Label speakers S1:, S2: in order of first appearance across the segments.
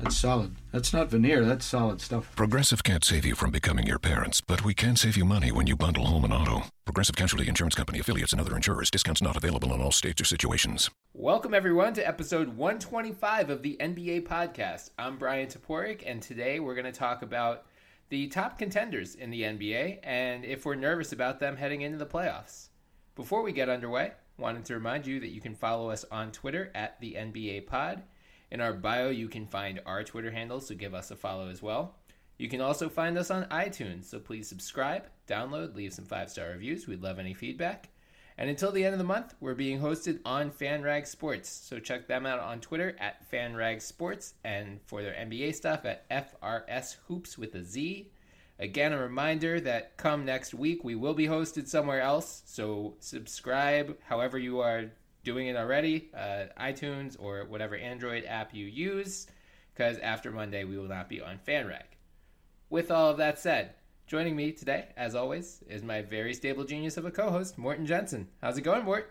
S1: That's solid. That's not veneer. That's solid stuff.
S2: Progressive can't save you from becoming your parents, but we can save you money when you bundle home and auto. Progressive Casualty Insurance Company affiliates and other insurers. Discounts not available in all states or situations.
S3: Welcome, everyone, to episode 125 of the NBA podcast. I'm Bryan Toporek, and today we're going to talk about the top contenders in the NBA and if we're nervous about them heading into the playoffs. Before we get underway, wanted to remind you that you can follow us on Twitter at the NBA Pod. In our bio, you can find our Twitter handle, so give us a follow as well. You can also find us on iTunes, so please subscribe, download, leave some five star reviews. We'd love any feedback. And until the end of the month, we're being hosted on FanRag Sports, so check them out on Twitter at FanRag Sports and for their NBA stuff at FRS Hoops with a Z. Again, a reminder that come next week, we will be hosted somewhere else, so subscribe however you are doing it already, uh, iTunes or whatever Android app you use, because after Monday we will not be on FanRag. With all of that said, joining me today, as always, is my very stable genius of a co-host, Morten Jensen. How's it going, Mort?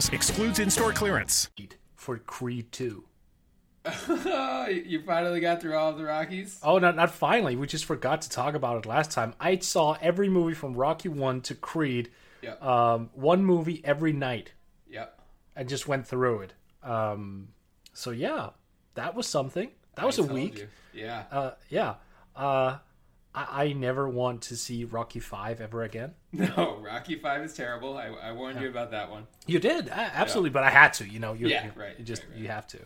S4: excludes in-store clearance.
S5: For Creed 2.
S3: you finally got through all of the Rockies?
S5: Oh, not, not finally. We just forgot to talk about it last time. I saw every movie from Rocky 1 to Creed,
S3: Yep.
S5: um, one movie every night.
S3: Yep.
S5: I just went through it. Um, so, yeah, that was something. That was a week.
S3: you. Yeah.
S5: Uh, yeah. Uh, I, I never want to see Rocky 5 ever again.
S3: No, Rocky Five is terrible. I, I warned you about that one.
S5: You did, absolutely, but I had to. You know, you,
S3: Yeah,
S5: you-
S3: right,
S5: You just
S3: right, right.
S5: you have to.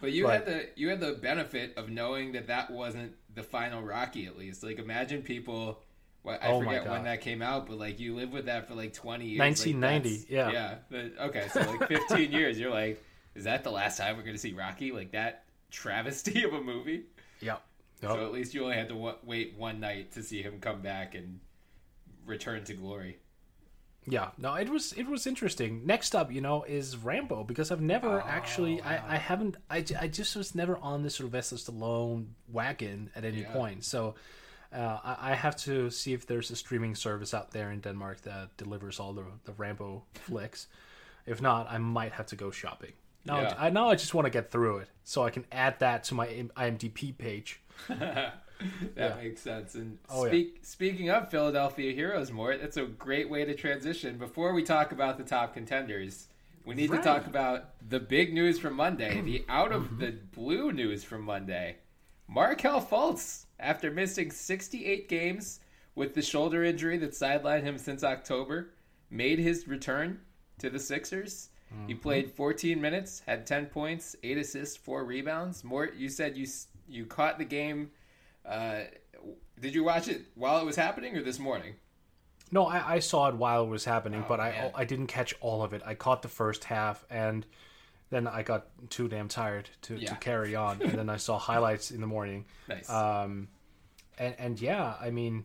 S3: But you
S5: But-
S3: had the you had the benefit of knowing that that wasn't the final Rocky. At least, like imagine people. Well, I
S5: Oh
S3: forget when that came out, but like you lived with that for like twenty years.
S5: 1990,
S3: that's-
S5: yeah.
S3: Yeah. but- okay, so like fifteen years. You're like, is that the last time we're going to see Rocky? Like that travesty of a movie.
S5: Yeah.
S3: So at least you only had to wa wait one night to see him come back and return to glory.
S5: Yeah, no, it was it was interesting. Next up, you know, is Rambo because I've never actually I, I haven't I, I just was never on the Sylvester Stallone wagon at any
S3: Yeah.
S5: point. So uh, I, I have to see if there's a streaming service out there in Denmark that delivers all the the Rambo flicks. If not, I might have to go shopping. Now,
S3: Yeah.
S5: I now I just want to get through it so I can add that to my IMDb page.
S3: That makes sense. And
S5: Oh, yeah.
S3: speaking of Philadelphia heroes, Mort, that's a great way to transition. Before we talk about the top contenders, we need
S5: Right.
S3: to talk about the big news from Monday, the out of
S5: Mm-hmm.
S3: the blue news from Monday. Markelle Fultz, after missing 68 games with the shoulder injury that sidelined him since October, made his return to the Sixers.
S5: Mm-hmm.
S3: He played 14 minutes, had 10 points, 8 assists, 4 rebounds. Mort, you said you you caught the game uh, did you watch it while it was happening or this morning?
S5: No, I, I saw it while it was happening, but I
S3: man.
S5: I didn't catch all of it. I caught the first half, and then I got too damn tired to,
S3: Yeah.
S5: to carry on. And then I saw highlights in the morning.
S3: Nice.
S5: Um, and and yeah, I mean,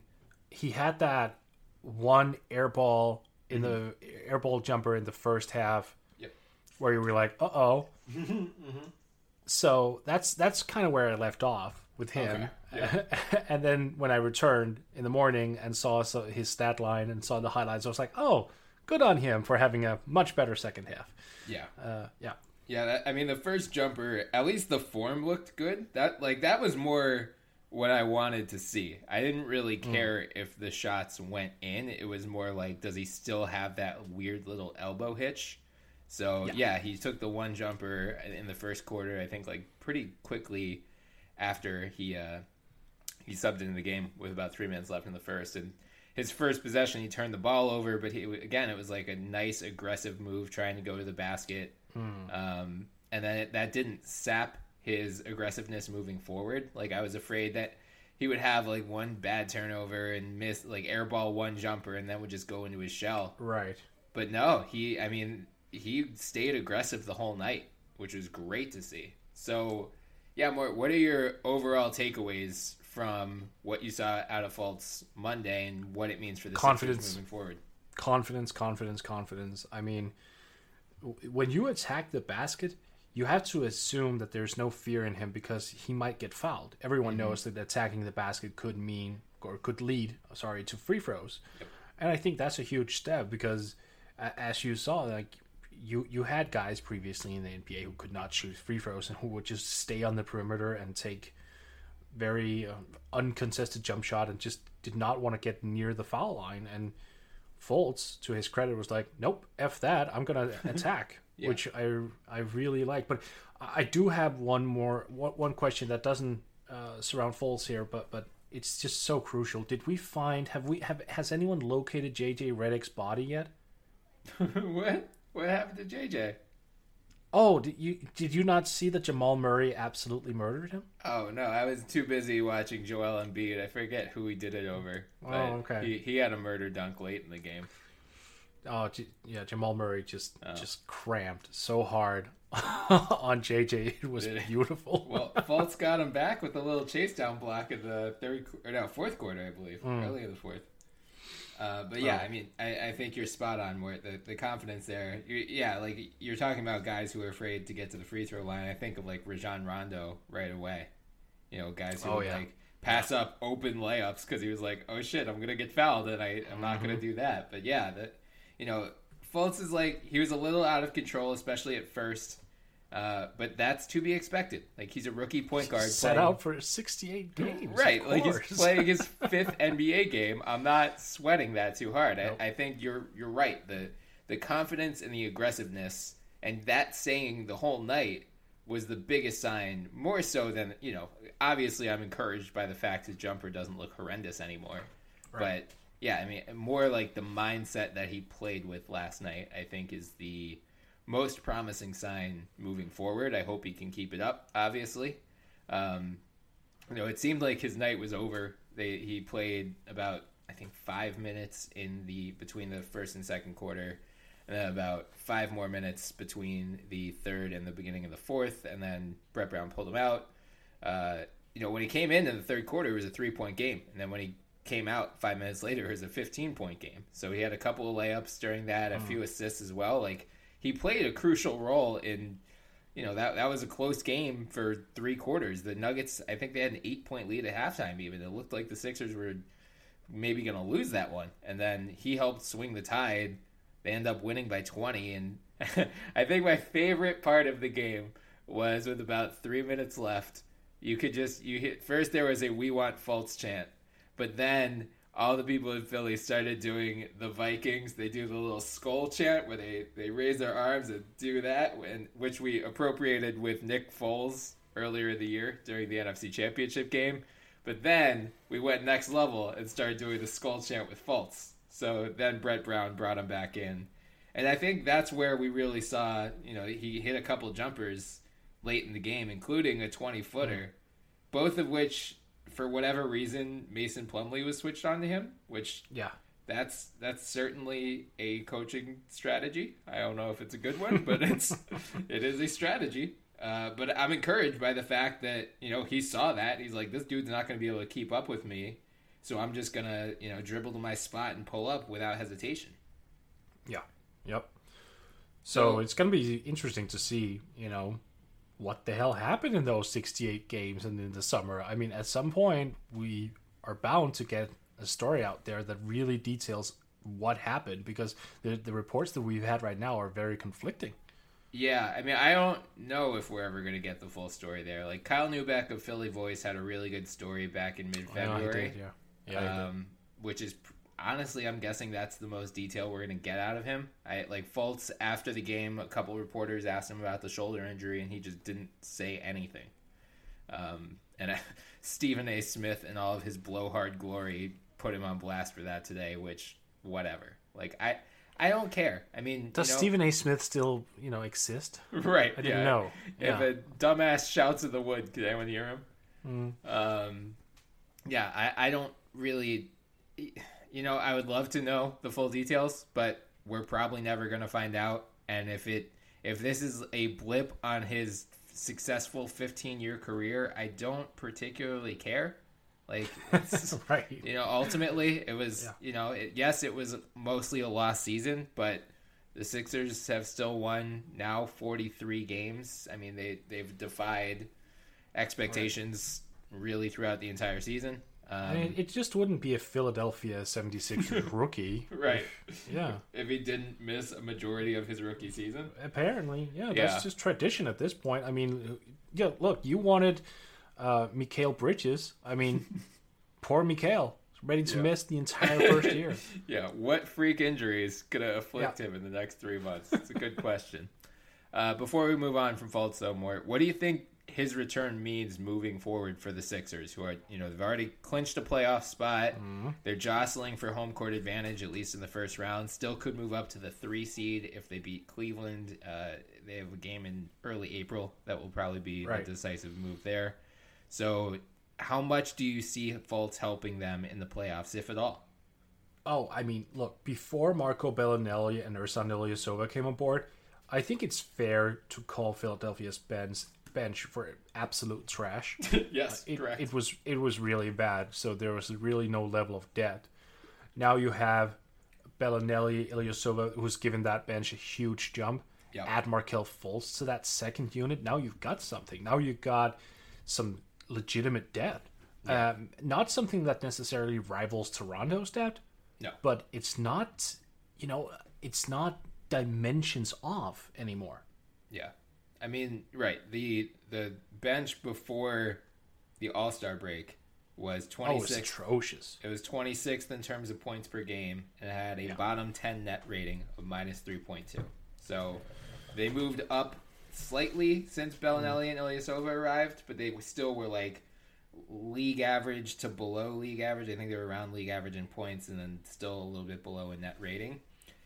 S5: he had that one air ball in the airball jumper in the first half,
S3: Yep.
S5: where you were like, uh oh. So that's that's kind of where I left off with him. and then when I returned in the morning and saw his stat line and saw the highlights, I was like, oh, good on him for having a much better second half.
S3: Yeah.
S5: Uh, yeah.
S3: Yeah, that, I mean the first jumper, at least the form looked good. That like that was more what I wanted to see. I didn't really care if the shots went in. It was more like does he still have that weird little elbow hitch? So, yeah,
S5: Yeah.
S3: he took the one jumper in the first quarter, I think like pretty quickly after he uh he subbed into the game with about 3 minutes left in the first and his first possession he turned the ball over, but he again it was like a nice aggressive move trying to go to the basket. Um, and then it, that didn't sap his aggressiveness moving forward. Like I was afraid that he would have like one bad turnover and miss like airball one jumper and then would just go into his shell.
S5: Right.
S3: But no, he I mean he stayed aggressive the whole night, which was great to see. So yeah, more what are your overall takeaways from what you saw out of Fultz Monday and what it means for the
S5: Confidence.
S3: moving forward?
S5: confidence, confidence, confidence. I mean, when you attack the basket, you have to assume that there's no fear in him because he might get fouled. Everyone mm-hmm. knows that attacking the basket could mean or could lead, sorry, to free throws. And I think that's a huge step because, as you saw, like you you had guys previously in the NBA who could not shoot free throws and who would just stay on the perimeter and take very um, uncontested jump shot and just did not want to get near the foul line and Fultz, to his credit, was like, "Nope, f that. I'm gonna attack," which I I really like. But I do have one more one, question that doesn't uh, surround Fultz here, but but it's just so crucial. Did we find have we have has anyone located JJ Redick's body yet?
S3: what? What happened to JJ?
S5: Oh, did you did you not see that Jamal Murray absolutely murdered him?
S3: Oh no, I was too busy watching Joel Embiid. I forget who he did it over. Oh, but
S5: Oh, okay.
S3: He, he had a murder dunk late in the game.
S5: Oh, yeah, Jamal Murray just oh. just cramped so hard on JJ. It was beautiful.
S3: Well, Fultz got him back with a little chase down block in the third or no fourth quarter, I believe, hmm. early in the fourth. Uh, but yeah, I mean, I, I think you're spot on. Where the, the confidence there, you yeah, like you're talking about guys who are afraid to get to the free throw line. I think of like Rajon Rondo right away. You know, guys who
S5: Oh,
S3: would,
S5: yeah.
S3: like pass up open layups because he was like, "Oh shit, I'm gonna get fouled," and I I'm not
S5: Mm-hmm.
S3: gonna do that. But yeah, that you know, Fultz is like he was a little out of control, especially at first. Uh, but that's to be expected. Like he's a rookie point guard.
S5: set
S3: playing-
S5: out for 68 games.
S3: right like he's playing his fifth nba game i'm not sweating that too hard I, I think you're you're right the the confidence and the aggressiveness and that saying the whole night was the biggest sign more so than you know obviously i'm encouraged by the fact his jumper doesn't look horrendous anymore but yeah i mean more like the mindset that he played with last night i think is the most promising sign moving forward i hope he can keep it up obviously um, you know, it seemed like his night was over. They he played about I think five minutes in the between the first and second quarter, and then about five more minutes between the third and the beginning of the fourth, and then Brett Brown pulled him out. Uh, you know, when he came in in the third quarter, it was a three point game, and then when he came out five minutes later, it was a fifteen point game. So he had a couple of layups during that, a few assists as well. Like he played a crucial role in you know that that was a close game for three quarters. The Nuggets, I think they had an eight point lead at halftime. Even it looked like the Sixers were maybe going to lose that one, and then he helped swing the tide. They end up winning by twenty, and I think my favorite part of the game was with about three minutes left. You could just you hit first. There was a "We Want Fultz" chant, but then all the people in Philly started doing the Vikings. They do the little skull chant where they, they raise their arms and do that, which we appropriated with Nick Foles earlier in the year during the NFC Championship game. But then we went next level and started doing the skull chant with Fultz. So then Brett Brown brought him back in. And I think that's where we really saw, you know, he hit a couple jumpers late in the game, including a 20 footer, both of which, for whatever reason, Mason Plumlee was switched on to him, which
S5: Yeah.
S3: that's that's certainly a coaching strategy. I don't know if it's a good one, but it's it is a strategy. Uh, but I'm encouraged by the fact that you know he saw that he's like this dude's not going to be able to keep up with me, so I'm just gonna you know dribble to my spot and pull up without hesitation.
S5: Yeah. Yep. So
S3: So-
S5: it's going to be interesting to see, you know, what the hell happened in those 68 games and in the summer. I mean, at some point, we are bound to get a story out there that really details what happened because the the reports that we've had right now are very conflicting.
S3: Yeah, I mean, I don't know if we're ever going to get the full story there. Like Kyle Neubeck of Philly Voice had a really good story back in mid
S5: I know he
S3: February.
S5: did, yeah. Yeah,
S3: um, which is honestly, I'm guessing that's the most detail we're gonna get out of him. I like Fultz after the game. A couple reporters asked him about the shoulder injury, and he just didn't say anything. Um, and Stephen A. Smith, and all of his blowhard glory, put him on blast for that today. Which, whatever. Like I, I don't care. I mean,
S5: Does
S3: you know-
S5: Stephen A. Smith still, you know, exist?
S3: Right.
S5: I didn't
S3: yeah.
S5: know.
S3: If
S5: Yeah.
S3: a dumbass shouts in the wood, can anyone hear him?
S5: Mm.
S3: Um, yeah, I, I don't really, you know, I would love to know the full details, but we're probably never going to find out. And if it, if this is a blip on his successful 15 year career, I don't particularly care. Like, it's,
S5: Right.
S3: you know, ultimately it was,
S5: Yeah.
S3: you know, it, yes, it was mostly a lost season, but the Sixers have still won now 43 games. I mean, they they've defied expectations really throughout the entire season. Um,
S5: I mean, it just wouldn't be a Philadelphia 76ers rookie.
S3: right.
S5: Yeah.
S3: If he didn't miss a majority of his rookie season.
S5: Apparently, yeah,
S3: Yeah.
S5: that's just tradition at this point. I mean, yeah, look, you wanted uh, Mikal Bridges. I mean, poor Mikal, ready to miss the entire first year.
S3: Yeah, what freak going to afflict him in the next three months? It's a good question. Uh, before we move on from Fultz, though, more, what do you think his return means moving forward for the Sixers, who are, you know, they've already clinched a playoff spot. They're jostling for home court advantage, at least in the first round. Still could move up to the three seed if they beat Cleveland. Uh, they have a game in early April that will probably be
S5: Right.
S3: the decisive move there. So, how much do you see Fultz helping them in the playoffs, if at all?
S5: Oh, I mean, look, before Marco Bellinelli and Ersan Ilyasova came on board, I think it's fair to call Philadelphia's bench bench for absolute trash.
S3: yes,
S5: it,
S3: correct.
S5: it was it was really bad. So there was really no level of depth. Now you have Bellinelli, Ilyasova, who's given that bench a huge jump.
S3: Yeah.
S5: Add Markelle Fultz to that second unit. Now you've got something. Now you've got some legitimate depth. Um, not something that necessarily rivals Toronto's depth,
S3: no.
S5: but it's not. You know, it's not dimensions off anymore.
S3: Yeah, I mean, right. the The bench before the All Star break was
S5: oh,
S3: twenty
S5: six.
S3: six.
S5: atrocious.
S3: it was twenty sixth in terms of points per game, and had a bottom ten net rating of minus three point two. So they moved up slightly since Bellinelli and mm. Ilyasova arrived, but they still were like league average to below league average. I think they were around league average in points, and then still a little bit below in net rating.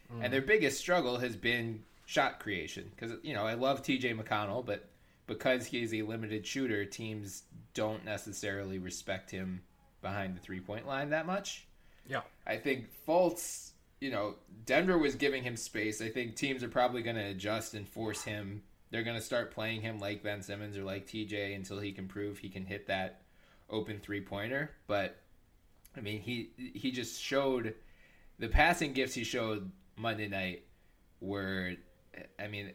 S3: And mm. their biggest struggle has been shot creation because you know I love T.J. McConnell, but because he is a limited shooter, teams don't necessarily respect him behind the three point line that much.
S5: Yeah.
S3: I think Fultz, you know, Denver was giving him space. I think teams are probably going to adjust and force him. They're going to start playing him like Ben Simmons or like TJ until he can prove he can hit that open three pointer. But I mean, he he just showed the passing gifts he showed Monday night were, I mean,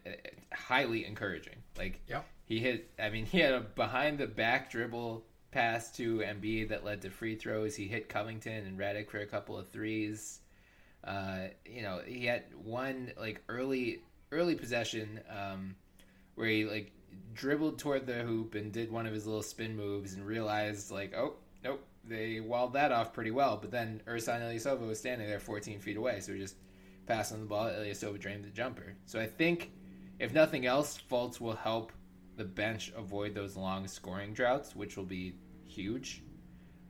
S3: highly encouraging. Like,
S5: Yep.
S3: he hit. I mean, he had a behind the back dribble pass to Embiid that led to free throws. He hit Covington and Redick for a couple of threes. Uh, you know, he had one like early early possession um, where he like dribbled toward the hoop and did one of his little spin moves and realized like, oh nope, they walled that off pretty well. But then Ersan Ilyasova was standing there 14 feet away, so he just passed on the ball. Ilyasova drained the jumper. So I think if nothing else, Fultz will help the bench avoid those long scoring droughts, which will be huge.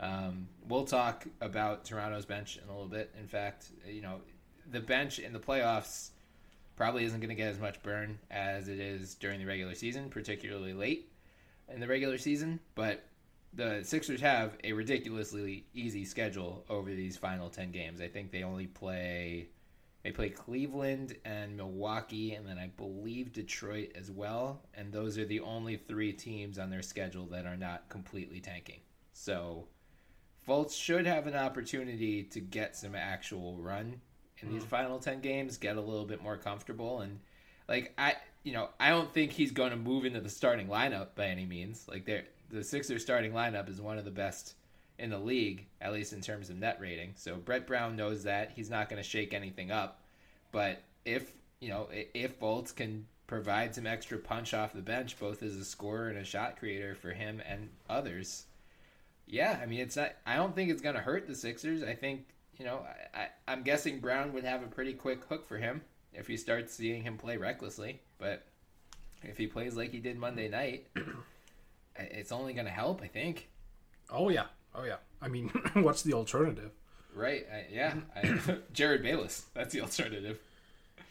S3: Um, we'll talk about Toronto's bench in a little bit. In fact, you know, the bench in the playoffs probably isn't going to get as much burn as it is during the regular season, particularly late in the regular season. But the Sixers have a ridiculously easy schedule over these final 10 games. I think they only play they play Cleveland and Milwaukee and then I believe Detroit as well, and those are the only 3 teams on their schedule that are not completely tanking. So Fultz should have an opportunity to get some actual run in these mm. final 10 games, get a little bit more comfortable and like I you know, I don't think he's going to move into the starting lineup by any means. Like the Sixers starting lineup is one of the best in the league, at least in terms of net rating. So Brett Brown knows that he's not going to shake anything up. But if you know if Fultz can provide some extra punch off the bench, both as a scorer and a shot creator for him and others, yeah, I mean it's not. I don't think it's going to hurt the Sixers. I think you know I, I, I'm guessing Brown would have a pretty quick hook for him if he starts seeing him play recklessly. But if he plays like he did Monday night, it's only going to help. I think.
S5: Oh yeah, oh yeah. I mean, what's the alternative?
S3: Right. I, yeah. I, Jerryd Bayless. That's the alternative.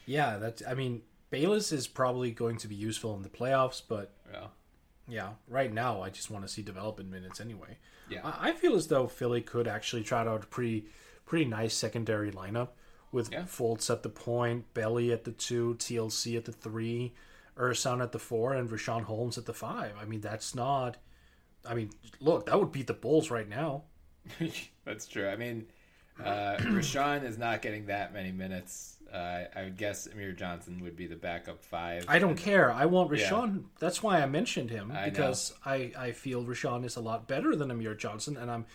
S5: Yeah. That's. I mean, Bayless is probably going to be useful in the playoffs, but
S3: Yeah.
S5: yeah, right now I just want to see development minutes anyway.
S3: Yeah.
S5: I, I feel as though Philly could actually trot out a pretty, pretty nice secondary lineup with
S3: Yeah.
S5: Fultz at the point, Belly at the two, TLC at the three, Ersan at the four, and Richaun Holmes at the five. I mean, that's not. I mean, look, that would beat the Bulls right now.
S3: That's true. I mean, uh, Richaun is not getting that many minutes. Uh, I would guess Amir Johnson would be the backup five.
S5: I don't care. I want
S3: Yeah.
S5: Richaun. That's why I mentioned him
S3: I know.
S5: because I, I feel Richaun is a lot better than Amir Johnson, and I'm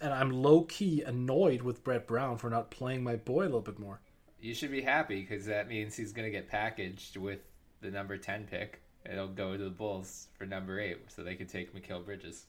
S5: and I'm low key annoyed with Brett Brown for not playing my boy a little bit more.
S3: You should be happy because that means he's going to get packaged with the number 10 pick. It'll go to the Bulls for number eight so they can take Mikal Bridges.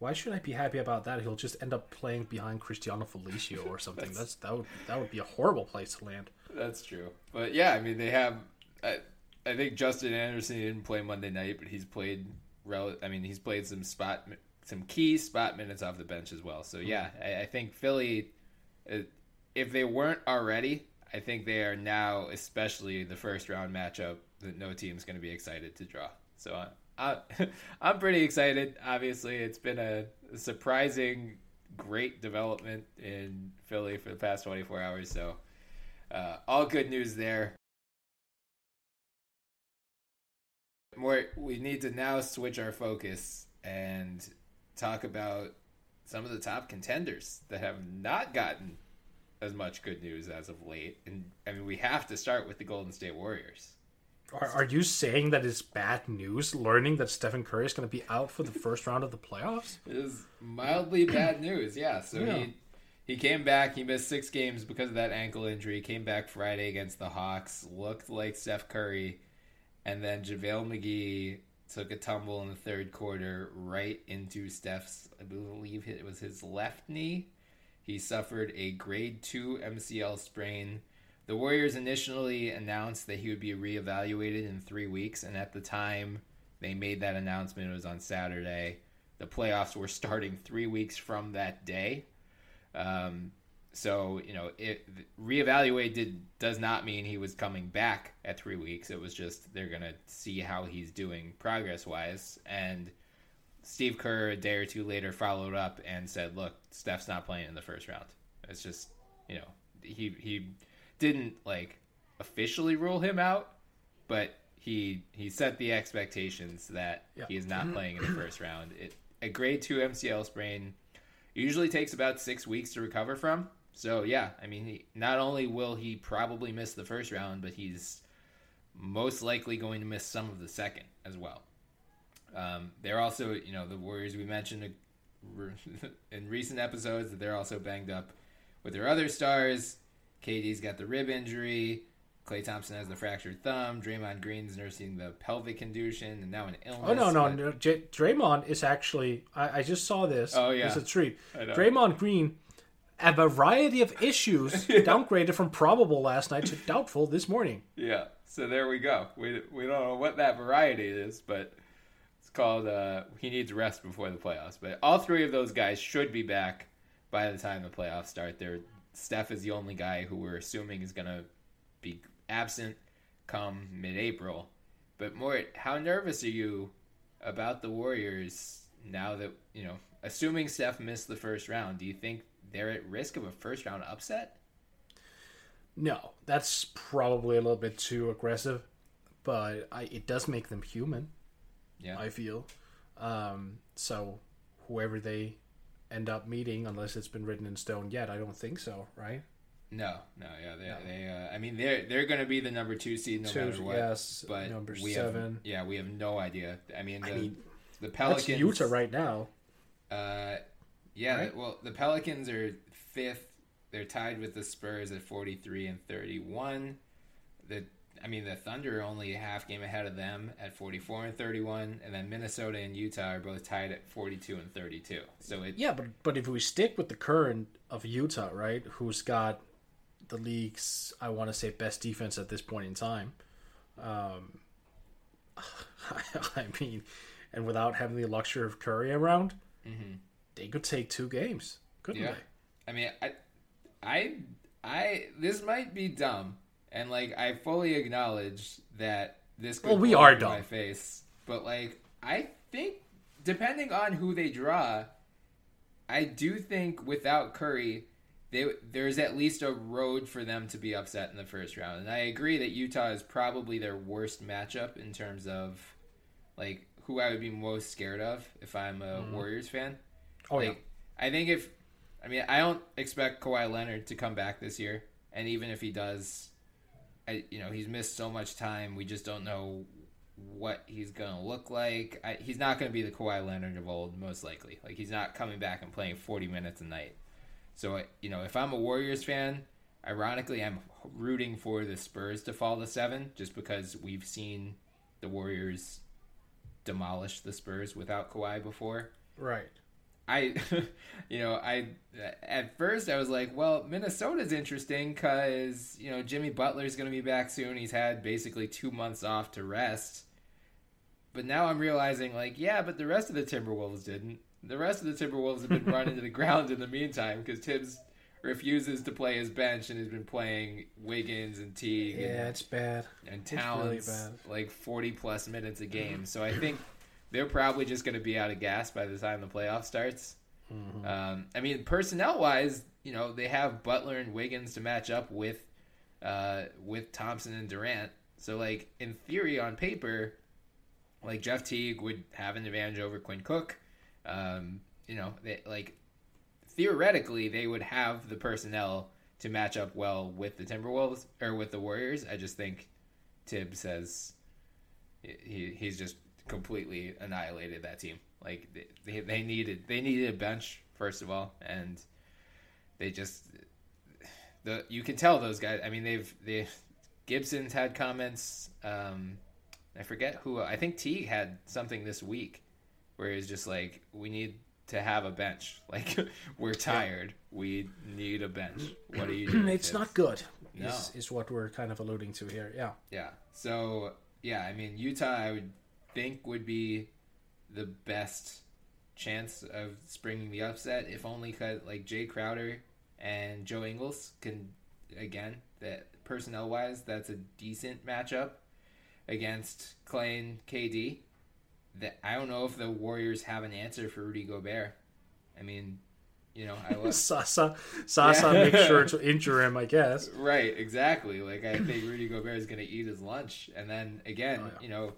S5: Why should I be happy about that? He'll just end up playing behind Cristiano Felicio or something. That's that would that would be a horrible place to land.
S3: That's true. But yeah, I mean, they have. I, I think Justin Anderson didn't play Monday night, but he's played. Rel- I mean, he's played some spot, some key spot minutes off the bench as well. So yeah, I, I think Philly, uh, if they weren't already, I think they are now, especially the first round matchup that no team's going to be excited to draw. So I, I, I'm pretty excited. Obviously, it's been a surprising, great development in Philly for the past 24 hours. So. Uh, all good news there. More, we need to now switch our focus and talk about some of the top contenders that have not gotten as much good news as of late. And I mean, we have to start with the Golden State Warriors.
S5: Are, are you saying that it's bad news learning that Stephen Curry is going to be out for the first round of the playoffs?
S3: It is mildly bad news, yeah. So
S5: Yeah.
S3: he he came back. He missed six games because of that ankle injury. Came back Friday against the Hawks. Looked like Steph Curry, and then JaVale McGee took a tumble in the third quarter right into Steph's. I believe it was his left knee. He suffered a grade two MCL sprain. The Warriors initially announced that he would be reevaluated in three weeks, and at the time they made that announcement, it was on Saturday. The playoffs were starting three weeks from that day. Um, so you know, it reevaluate does not mean he was coming back at three weeks. It was just they're gonna see how he's doing progress wise. And Steve Kerr a day or two later followed up and said, "Look, Steph's not playing in the first round. It's just you know he he didn't like officially rule him out, but he he set the expectations that
S5: Yeah.
S3: he is not mm-hmm. playing in the first round. It a grade two MCL sprain usually takes about six weeks to recover from. So yeah, I mean, he, not only will he probably miss the first round, but he's most likely going to miss some of the second as well. Um, they're also, you know, the Warriors we mentioned in recent episodes that they're also banged up with their other stars. KD's got the rib injury. Klay Thompson has the fractured thumb. Draymond Green's nursing the pelvic contusion, and now an illness.
S5: Oh no, no,
S3: but-
S5: no. J- Draymond is actually. I, I just saw this.
S3: Oh, yeah.
S5: it's a treat.
S3: I know.
S5: Draymond Green, a variety of issues, downgraded from probable last night to doubtful this morning.
S3: Yeah. So there we go. We we don't know what that variety is, but called uh, he needs rest before the playoffs. But all three of those guys should be back by the time the playoffs start. There, Steph is the only guy who we're assuming is going to be absent come mid-April. But Mort, how nervous are you about the Warriors now that you know, assuming Steph missed the first round? Do you think they're at risk of a first round upset?
S5: No, that's probably a little bit too aggressive, but I, it does make them human.
S3: Yeah.
S5: I feel. Um, so whoever they end up meeting, unless it's been written in stone yet, I don't think so. Right?
S3: No, no, yeah, they, they uh, I mean, they're they're going to be the number two seed no
S5: Two,
S3: matter what.
S5: yes,
S3: but
S5: number
S3: we have
S5: seven.
S3: yeah, we have no idea. I mean, the,
S5: mean,
S3: the
S5: That's
S3: Pelicans.
S5: Utah right now.
S3: Uh, Yeah,
S5: Right?
S3: well, the Pelicans are fifth. They're tied with the Spurs at 43 and 31. The I mean, the Thunder are only a half game ahead of them at 44 and 31, and then Minnesota and Utah are both tied at 42 and 32. So it
S5: Yeah, but but if we stick with the current of Utah, right, who's got the league's I want to say best defense at this point in time, um, I mean, and without having the luxury of Curry around, they could take two games, couldn't
S3: Yeah.
S5: they?
S3: I mean, I, I, I. This might be dumb, and like I fully acknowledge that this. Could
S5: Well, we are dumb.
S3: My face, but like I think, depending on who they draw, I do think without Curry, they there's at least a road for them to be upset in the first round. And I agree that Utah is probably their worst matchup in terms of like who I would be most scared of if I'm a mm-hmm. Warriors fan.
S5: Oh yeah,
S3: I think if, I mean, I don't expect Kawhi Leonard to come back this year, and even if he does, I you know he's missed so much time. We just don't know what he's gonna look like. I, he's not gonna be the Kawhi Leonard of old, most likely. Like he's not coming back and playing forty minutes a night. So you know, if I'm a Warriors fan, ironically, I'm rooting for the Spurs to fall to seven, just because we've seen the Warriors demolish the Spurs without Kawhi before.
S5: right.
S3: I, you know, I at first I was like, well, Minnesota's interesting because you know Jimmy Butler's going to be back soon. He's had basically two months off to rest, but now I'm realizing, like, yeah, but the rest of the Timberwolves didn't. The rest of the Timberwolves have been run into the ground in the meantime because Thibs refuses to play his bench and has been playing Wiggins and Teague and
S5: Yeah, it's bad.
S3: and
S5: It's really
S3: Towns
S5: bad.
S3: like 40 plus minutes a game. Mm-hmm. So I think they're probably just going to be out of gas by the time the playoff starts.
S5: Mm-hmm.
S3: Um, I mean, personnel wise, you know, they have Butler and Wiggins to match up with uh, with Thompson and Durant. So like in theory, on paper, like Jeff Teague would have an advantage over Quinn Cook. Um, you know, they, like theoretically, they would have the personnel to match up well with the Timberwolves or with the Warriors. I just think Thibs says he he's just completely annihilated that team. Like they, they, needed they needed a bench first of all, and they just the you can tell those guys. I mean they've they Gibson's had comments. Um, I forget who. I think Teague had something this week where he's just like, we need to have a bench. Like we're tired. We need a bench. What are you doing?
S5: it's not good.
S3: No.
S5: Is, is what we're kind of alluding to here. Yeah.
S3: Yeah. So yeah, I mean Utah, I would think would be the best chance of springing the upset, if only because like Jay Crowder and Joe Ingles can again that personnel wise, that's a decent matchup against Klay and KD. That I don't know if the Warriors have an answer for Rudy Gobert. I mean, you know, I was
S5: Zaza, Zaza
S3: Yeah.
S5: makes sure to injure him, I guess.
S3: Right, exactly. Like I think Rudy Gobert is going to eat his lunch, and then again,
S5: Oh, yeah.
S3: you know,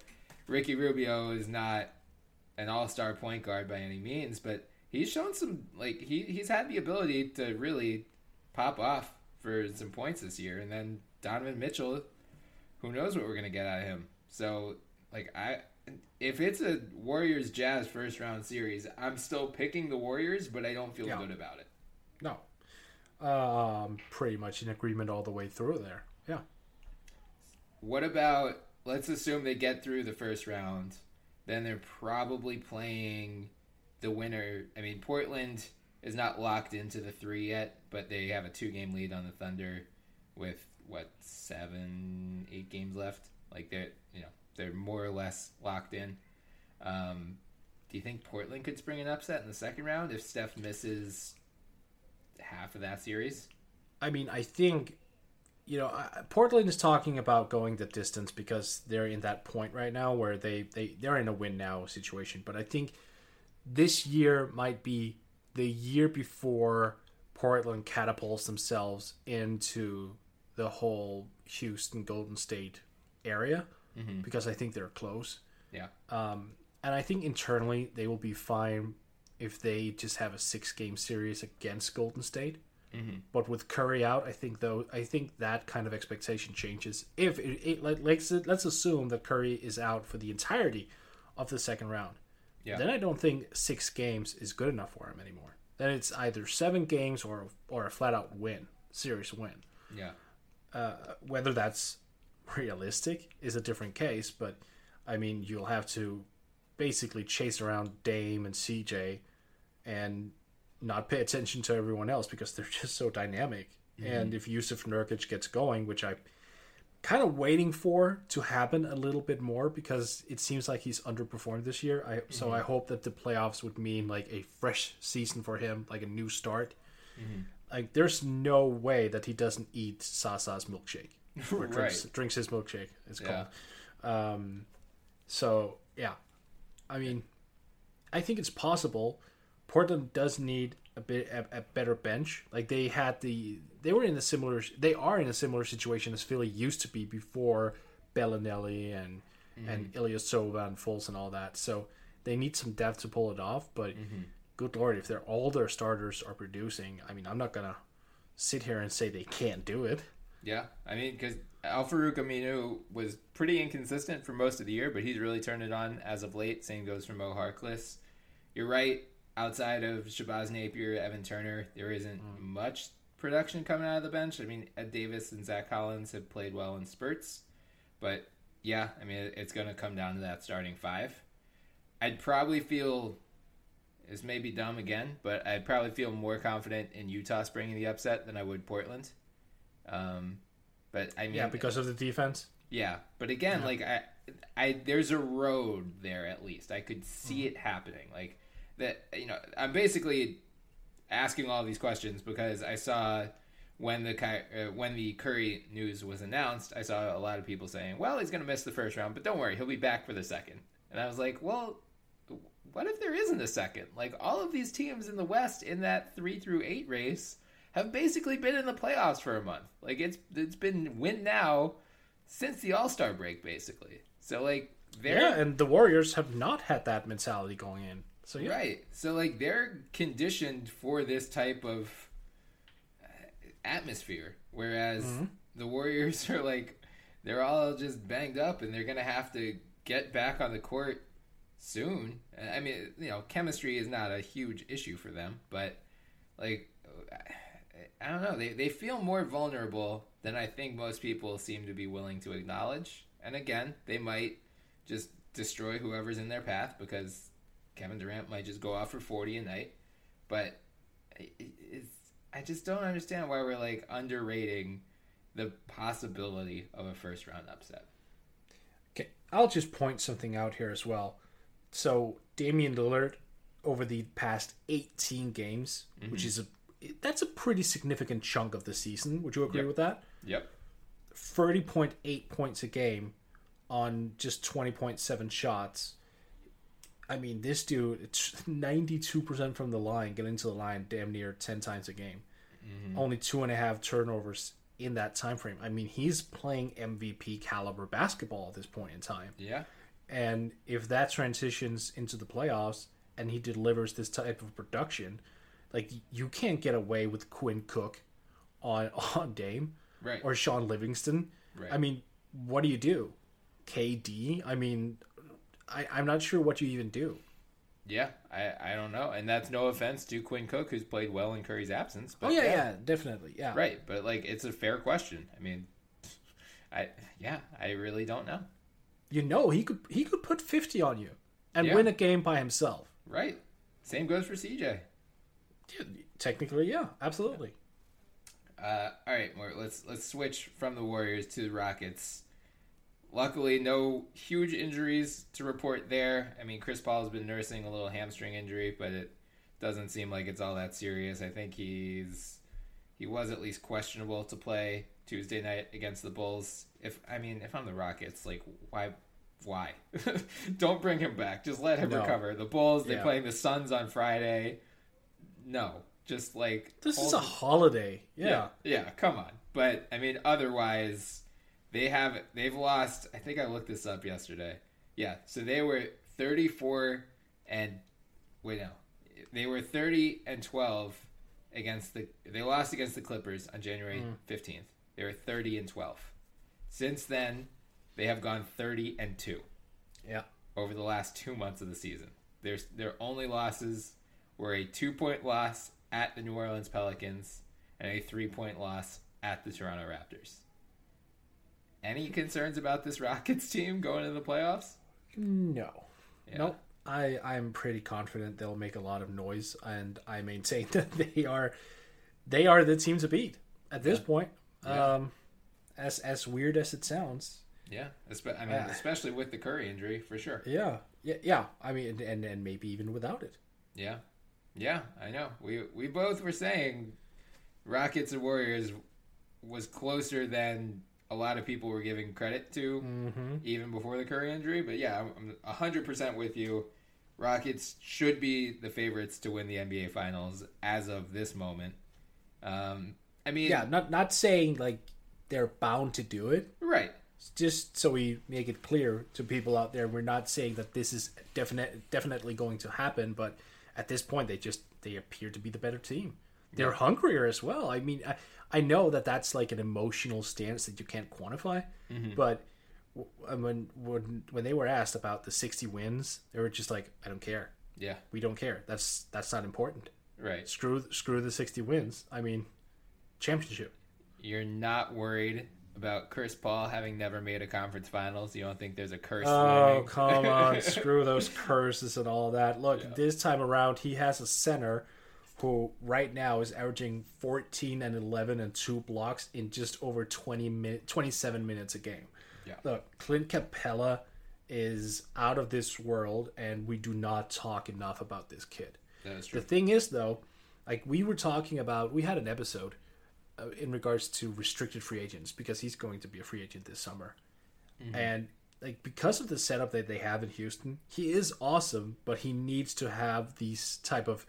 S3: Ricky Rubio is not an all-star point guard by any means, but he's shown some like he he's had the ability to really pop off for some points this year, and then Donovan Mitchell, who knows what we're going to get out of him. So like I. If it's a Warriors Jazz first round series, I'm still picking the Warriors, but I don't feel
S5: Yeah.
S3: good about it.
S5: No. Um, pretty much in agreement all the way through there. Yeah.
S3: What about let's assume they get through the first round, then they're probably playing the winner. I mean, Portland is not locked into the three yet, but they have a two game lead on the Thunder with what seven, eight games left. Like they're you know they're more or less locked in. Um, do you think Portland could spring an upset in the second round if Steph misses half of that series?
S5: I mean, I think, you know, Portland is talking about going the distance because they're in that point right now where they, they, they're in a win now situation. But I think this year might be the year before Portland catapults themselves into the whole Houston Golden State area because I think they're close.
S3: Yeah.
S5: Um, and I think internally they will be fine if they just have a six game series against Golden State. Mm-hmm. But with Curry out, I think though I think that kind of expectation changes. If it, it like let's let's assume that Curry is out for the entirety of the second round,
S3: Yeah.
S5: then I don't think six games is good enough for him anymore. then it's either seven games or or a flat out win, serious win.
S3: Yeah.
S5: Uh, whether that's realistic is a different case, but I mean, you'll have to basically chase around Dame and CJ and not pay attention to everyone else because they're just so dynamic. Mm-hmm. And if Jusuf Nurkic gets going, which I kind of waiting for to happen a little bit more because it seems like he's underperformed this year. I so mm-hmm. I hope that the playoffs would mean like a fresh season for him, like a new start. Mm-hmm. Like there's no way that he doesn't eat Zaza's milkshake or drinks, drinks his milkshake. It's
S3: Yeah.
S5: called. Um, so yeah, I mean, I think it's possible. Portland does need a bit a, a better bench. Like they had the they were in a similar they are in a similar situation as Philly used to be before Bellinelli and mm-hmm. and Ilyasova and Fultz and all that. So they need some depth to pull it off. But mm-hmm. good lord, if they're all their starters are producing, I mean, I'm not gonna sit here and say they can't do it.
S3: Yeah, I mean, because Al-Farouq Aminu was pretty inconsistent for most of the year, but he's really turned it on as of late. Same goes for Mo Harkless. You're right. Outside of Shabazz Napier, Evan Turner, there isn't much production coming out of the bench. I mean, Ed Davis and Zach Collins have played well in spurts, but yeah, I mean, it's going to come down to that starting five. I'd probably feel this may be dumb again, but I'd probably feel more confident in Utah springing the upset than I would Portland. Um, but I mean,
S5: Yeah, because of the defense.
S3: yeah, but again, like I, I there's a road there at least. I could see it happening. Like that, you know, I'm basically asking all these questions because I saw when the uh, when the Curry news was announced, I saw a lot of people saying, "Well, he's going to miss the first round, but don't worry, he'll be back for the second. And I was like, "Well, what if there isn't a second? Like all of these teams in the West in that three through eight race have basically been in the playoffs for a month. Like it's it's been win now since the All Star break, basically. So like
S5: Yeah, and the Warriors have not had that mentality going in. So yeah,
S3: right. So like they're conditioned for this type of uh, atmosphere, whereas mm-hmm. the Warriors are like they're all just banged up and they're gonna have to get back on the court soon. Uh, I mean, you know, chemistry is not a huge issue for them, but like uh, I don't know, they they feel more vulnerable than I think most people seem to be willing to acknowledge. And again, they might just destroy whoever's in their path because Kevin Durant might just go off for 40 a night. But it, it's I just don't understand why we're like underrating the possibility of a first round upset.
S5: Okay, I'll just point something out here as well. So Damian Lillard over the past 18 games, mm-hmm. which is a that's a pretty significant chunk of the season. Would you agree
S3: Yep.
S5: with that?
S3: Yep.
S5: 30.8 points a game on just 20.7 shots. I mean, this dude, it's 92% from the line, getting to the line damn near 10 times a game. Mm-hmm. Only two and a half turnovers in that time frame. I mean, he's playing MVP caliber basketball at this point in time.
S3: Yeah.
S5: And if that transitions into the playoffs and he delivers this type of production, like you can't get away with Quinn Cook on on Dame
S3: Right.
S5: or Shaun Livingston.
S3: Right.
S5: I mean, what do you do? KD? I mean, I, I'm not sure what you even do.
S3: Yeah, I, I don't know. And that's no offense to Quinn Cook, who's played well in Curry's absence. But
S5: Oh yeah, yeah, definitely, yeah.
S3: Right, but like it's a fair question. I mean, I yeah, I really don't know.
S5: You know, he could he could put 50 on you and
S3: Yeah.
S5: win a game by himself.
S3: Right. Same goes for CJ.
S5: Yeah, technically, yeah, absolutely.
S3: Uh, all right, let's let's switch from the Warriors to the Rockets. Luckily, no huge injuries to report there. I mean, Chris Paul has been nursing a little hamstring injury, but it doesn't seem like it's all that serious. I think he's he was at least questionable to play Tuesday night against the Bulls. If I mean, if I'm the Rockets, like why why? Don't bring him back. Just let him
S5: No.
S3: recover. The Bulls, they
S5: Yeah.
S3: playing the Suns on Friday. No, just like
S5: This is a holiday. Yeah.
S3: yeah, yeah, come on. But I mean, otherwise, they have they've lost. I think I looked this up yesterday. Yeah, so they were thirty four and wait no, they were thirty and twelve against the. They lost against the Clippers on January hmm. fifteenth. They were thirty and twelve. Since then, they have gone thirty and two
S5: Yeah.
S3: over the last two months of the season. Their their only losses were a two point loss at the New Orleans Pelicans and a three point loss at the Toronto Raptors. Any concerns about this Rockets team going into the playoffs?
S5: No.
S3: Yeah.
S5: Nope. I, I'm pretty confident they'll make a lot of noise, and I maintain that they are they are the team to beat at this point.
S3: Yeah.
S5: Um, as as weird as it sounds,
S3: Yeah, I mean,
S5: Yeah.
S3: especially with the Curry injury, for sure.
S5: yeah, yeah, yeah. I mean, and and, and maybe even without it.
S3: Yeah, yeah, I know. We we both were saying Rockets and Warriors was closer than a lot of people were giving credit to, even before the Curry injury. But yeah, I'm I'm hundred percent with you. Rockets should be the favorites to win the NBA Finals as of this moment. Um, I mean,
S5: Yeah, not not saying like they're bound to do it.
S3: right.
S5: Just so we make it clear to people out there, we're not saying that this is definite definitely going to happen. But at this point, they just they appear to be the better team. They're hungrier as well. I mean, I, I know that that's like an emotional stance that you can't quantify, but w- uh, when when when they were asked about the 60 wins, they were just like, I don't care.
S3: Yeah,
S5: We don't care. That's that's not important.
S3: right.
S5: Screw screw the 60 wins. I mean, championship.
S3: You're not worried about Chris Paul having never made a conference finals. You don't think there's a curse.
S5: Oh, come on. Screw those curses and all that. Look, this time around, he has a center who right now is averaging 14 and 11 and two blocks in just over 20 min- 27 minutes a game.
S3: Yeah.
S5: Look, Clint Capela is out of this world, and we do not talk enough about this kid. The thing is, though, like we were talking about, we had an episode uh, in regards to restricted free agents because he's going to be a free agent this summer, and like because of the setup that they have in Houston, he is awesome, but he needs to have these type of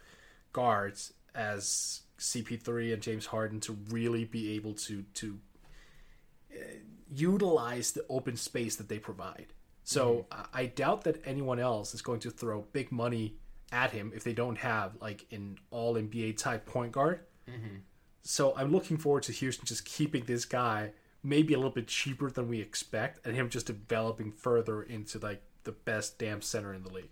S5: guards as CP3 and James Harden to really be able to to uh, utilize the open space that they provide. So I I doubt that anyone else is going to throw big money at him if they don't have like an all NBA type point guard. So I'm looking forward to Houston just keeping this guy maybe a little bit cheaper than we expect, and him just developing further into like the best damn center in the league.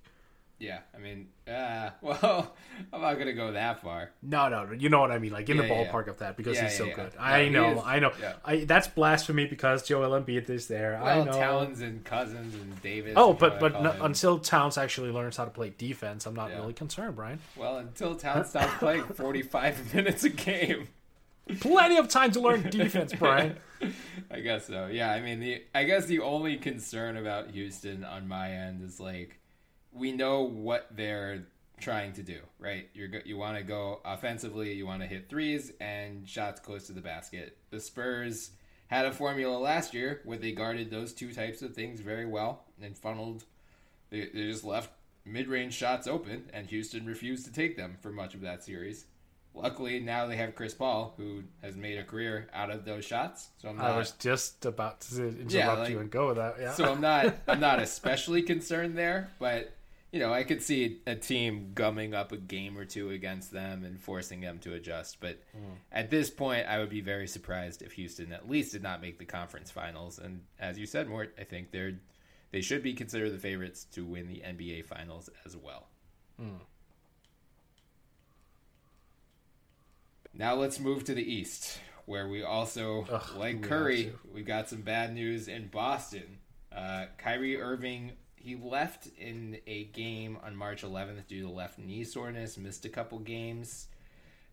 S3: Yeah, I mean, uh, well, I'm not gonna go that far.
S5: No, no, you know what I mean, like in the
S3: Yeah, yeah,
S5: ballpark of that because
S3: Yeah,
S5: he's
S3: yeah,
S5: so
S3: yeah.
S5: good. I know,
S3: is.
S5: I know.
S3: Yeah.
S5: I that's blasphemy because Joel Embiid is there. I
S3: Well,
S5: know.
S3: Towns and Cousins and Davis.
S5: Oh, but but no, until Towns actually learns how to play defense, I'm not
S3: Yeah.
S5: really concerned, Bryan.
S3: well, until Towns stops playing 45 minutes a game.
S5: Plenty of time to learn defense, Bryan.
S3: I guess so. Yeah, I mean, the I guess the only concern about Houston on my end is like we know what they're trying to do, right? You're go- you want to go offensively, you want to hit threes and shots close to the basket. The Spurs had a formula last year where they guarded those two types of things very well and funneled. They, they just left mid-range shots open, and Houston refused to take them for much of that series. Luckily, now they have Chris Paul, who has made a career out of those shots. So I'm not.
S5: I was just about to interrupt
S3: Yeah, like-
S5: you and go with that. Yeah.
S3: so I'm not I'm not especially concerned there, but you know, I could see a team gumming up a game or two against them and forcing them to adjust. But at this point, I would be very surprised if Houston at least did not make the conference finals. And as you said, Mort, I think they're they should be considered the favorites to win the NBA finals as well. Now let's move to the East, where we also,
S5: Ugh,
S3: like Curry, we got some bad news in Boston. Uh, Kyrie Irving, he left in a game on March 11th due to left knee soreness, missed a couple games.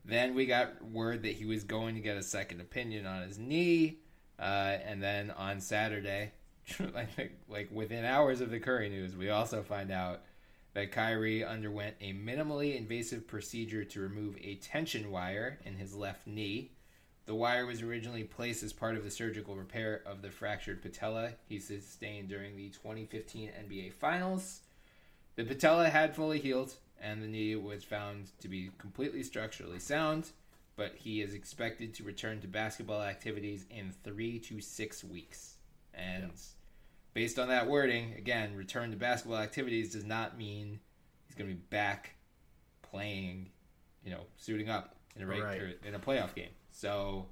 S3: Then we got word that he was going to get a second opinion on his knee. Uh, and then on Saturday, I like within hours of the Curry news, we also find out that Kyrie underwent a minimally invasive procedure to remove a tension wire in his left knee. The wire was originally placed as part of the surgical repair of the fractured patella he sustained during the 2015 NBA Finals. The patella had fully healed, and the knee was found to be completely structurally sound, but he is expected to return to basketball activities in three to six weeks. And based on that wording, again, return to basketball activities does not mean he's going to be back playing, you know, suiting up in a
S5: Right.
S3: in a playoff game. So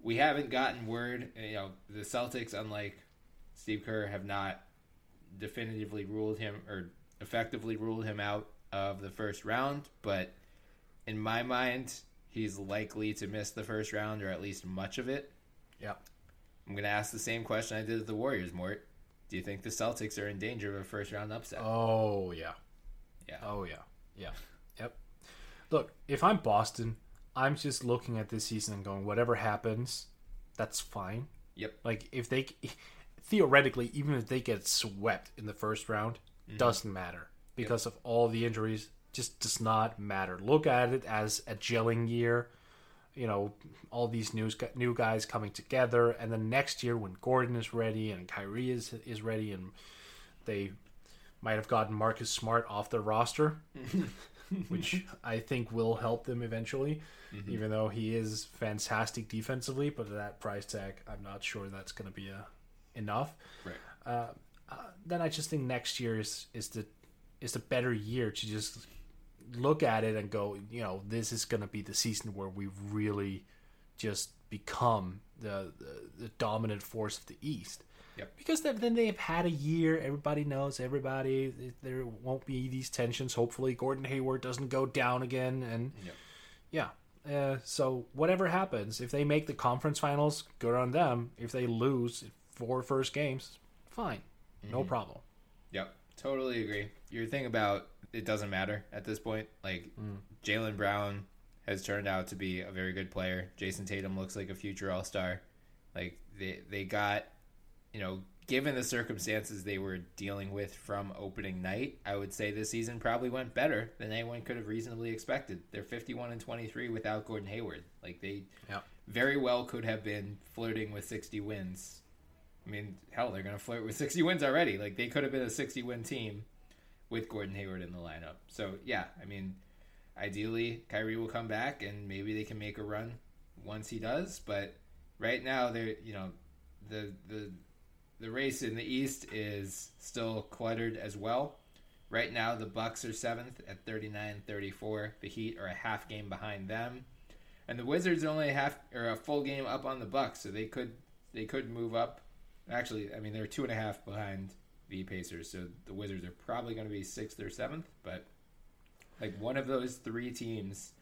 S3: we haven't gotten word. Eh, you know, the Celtics, unlike Steve Kerr, have not definitively ruled him or effectively ruled him out of the first round, but in my mind, he's likely to miss the first round or at least much of it.
S5: Yeah.
S3: I'm going to ask the same question I did with the Warriors, Mort. Do you think the Celtics are in danger of a first round upset?
S5: Oh yeah.
S3: Yeah.
S5: Oh yeah. Yeah. Yep. Look, if I'm Boston, I'm just looking at this season and going, whatever happens, that's fine.
S3: Yep.
S5: Like if they theoretically, even if they get swept in the first round, mm-hmm. doesn't matter because of all the injuries. Just does not matter. Look at it as a gelling year. You know, all these new new guys coming together, and then next year when Gordon is ready and Kyrie is is ready, and they might have gotten Marcus Smart off the roster, which I think will help them eventually. Even though he is fantastic defensively, but at that price tag, I'm not sure that's going to be a, enough.
S3: Right.
S5: Uh, uh, then I just think next year is is the is the better year to just look at it and go, you know, this is going to be the season where we really just become the, the the dominant force of the East.
S3: Yep.
S5: Because then, then they've had a year. Everybody knows everybody. There won't be these tensions. Hopefully, Gordon Hayward doesn't go down again. And
S3: Yep.
S5: yeah. Uh, so whatever happens, if they make the conference finals, good on them. If they lose four first games, fine, no problem.
S3: Yep, totally agree. Your thing about it doesn't matter at this point. Like Jaylen Brown has turned out to be a very good player. Jayson Tatum looks like a future All Star. Like they they got, you know, given the circumstances they were dealing with from opening night, I would say this season probably went better than anyone could have reasonably expected. They're fifty one and twenty three without Gordon Hayward. Like they
S5: Yeah.
S3: very well could have been flirting with 60 wins. I mean, hell, they're going to flirt with 60 wins already. Like, they could have been a 60 win team with Gordon Hayward in the lineup. So, yeah, I mean, ideally, Kyrie will come back and maybe they can make a run once he does. But right now, they're, you know, the, the, the race in the East is still cluttered as well. Right now, the Bucks are seventh at 39-34. The Heat are a half game behind them and the Wizards are only a half or a full game up on the Bucks, so they could they could move up. Actually, I mean they're two and a half behind the Pacers, so the Wizards are probably going to be sixth or seventh. But like one of those three teams,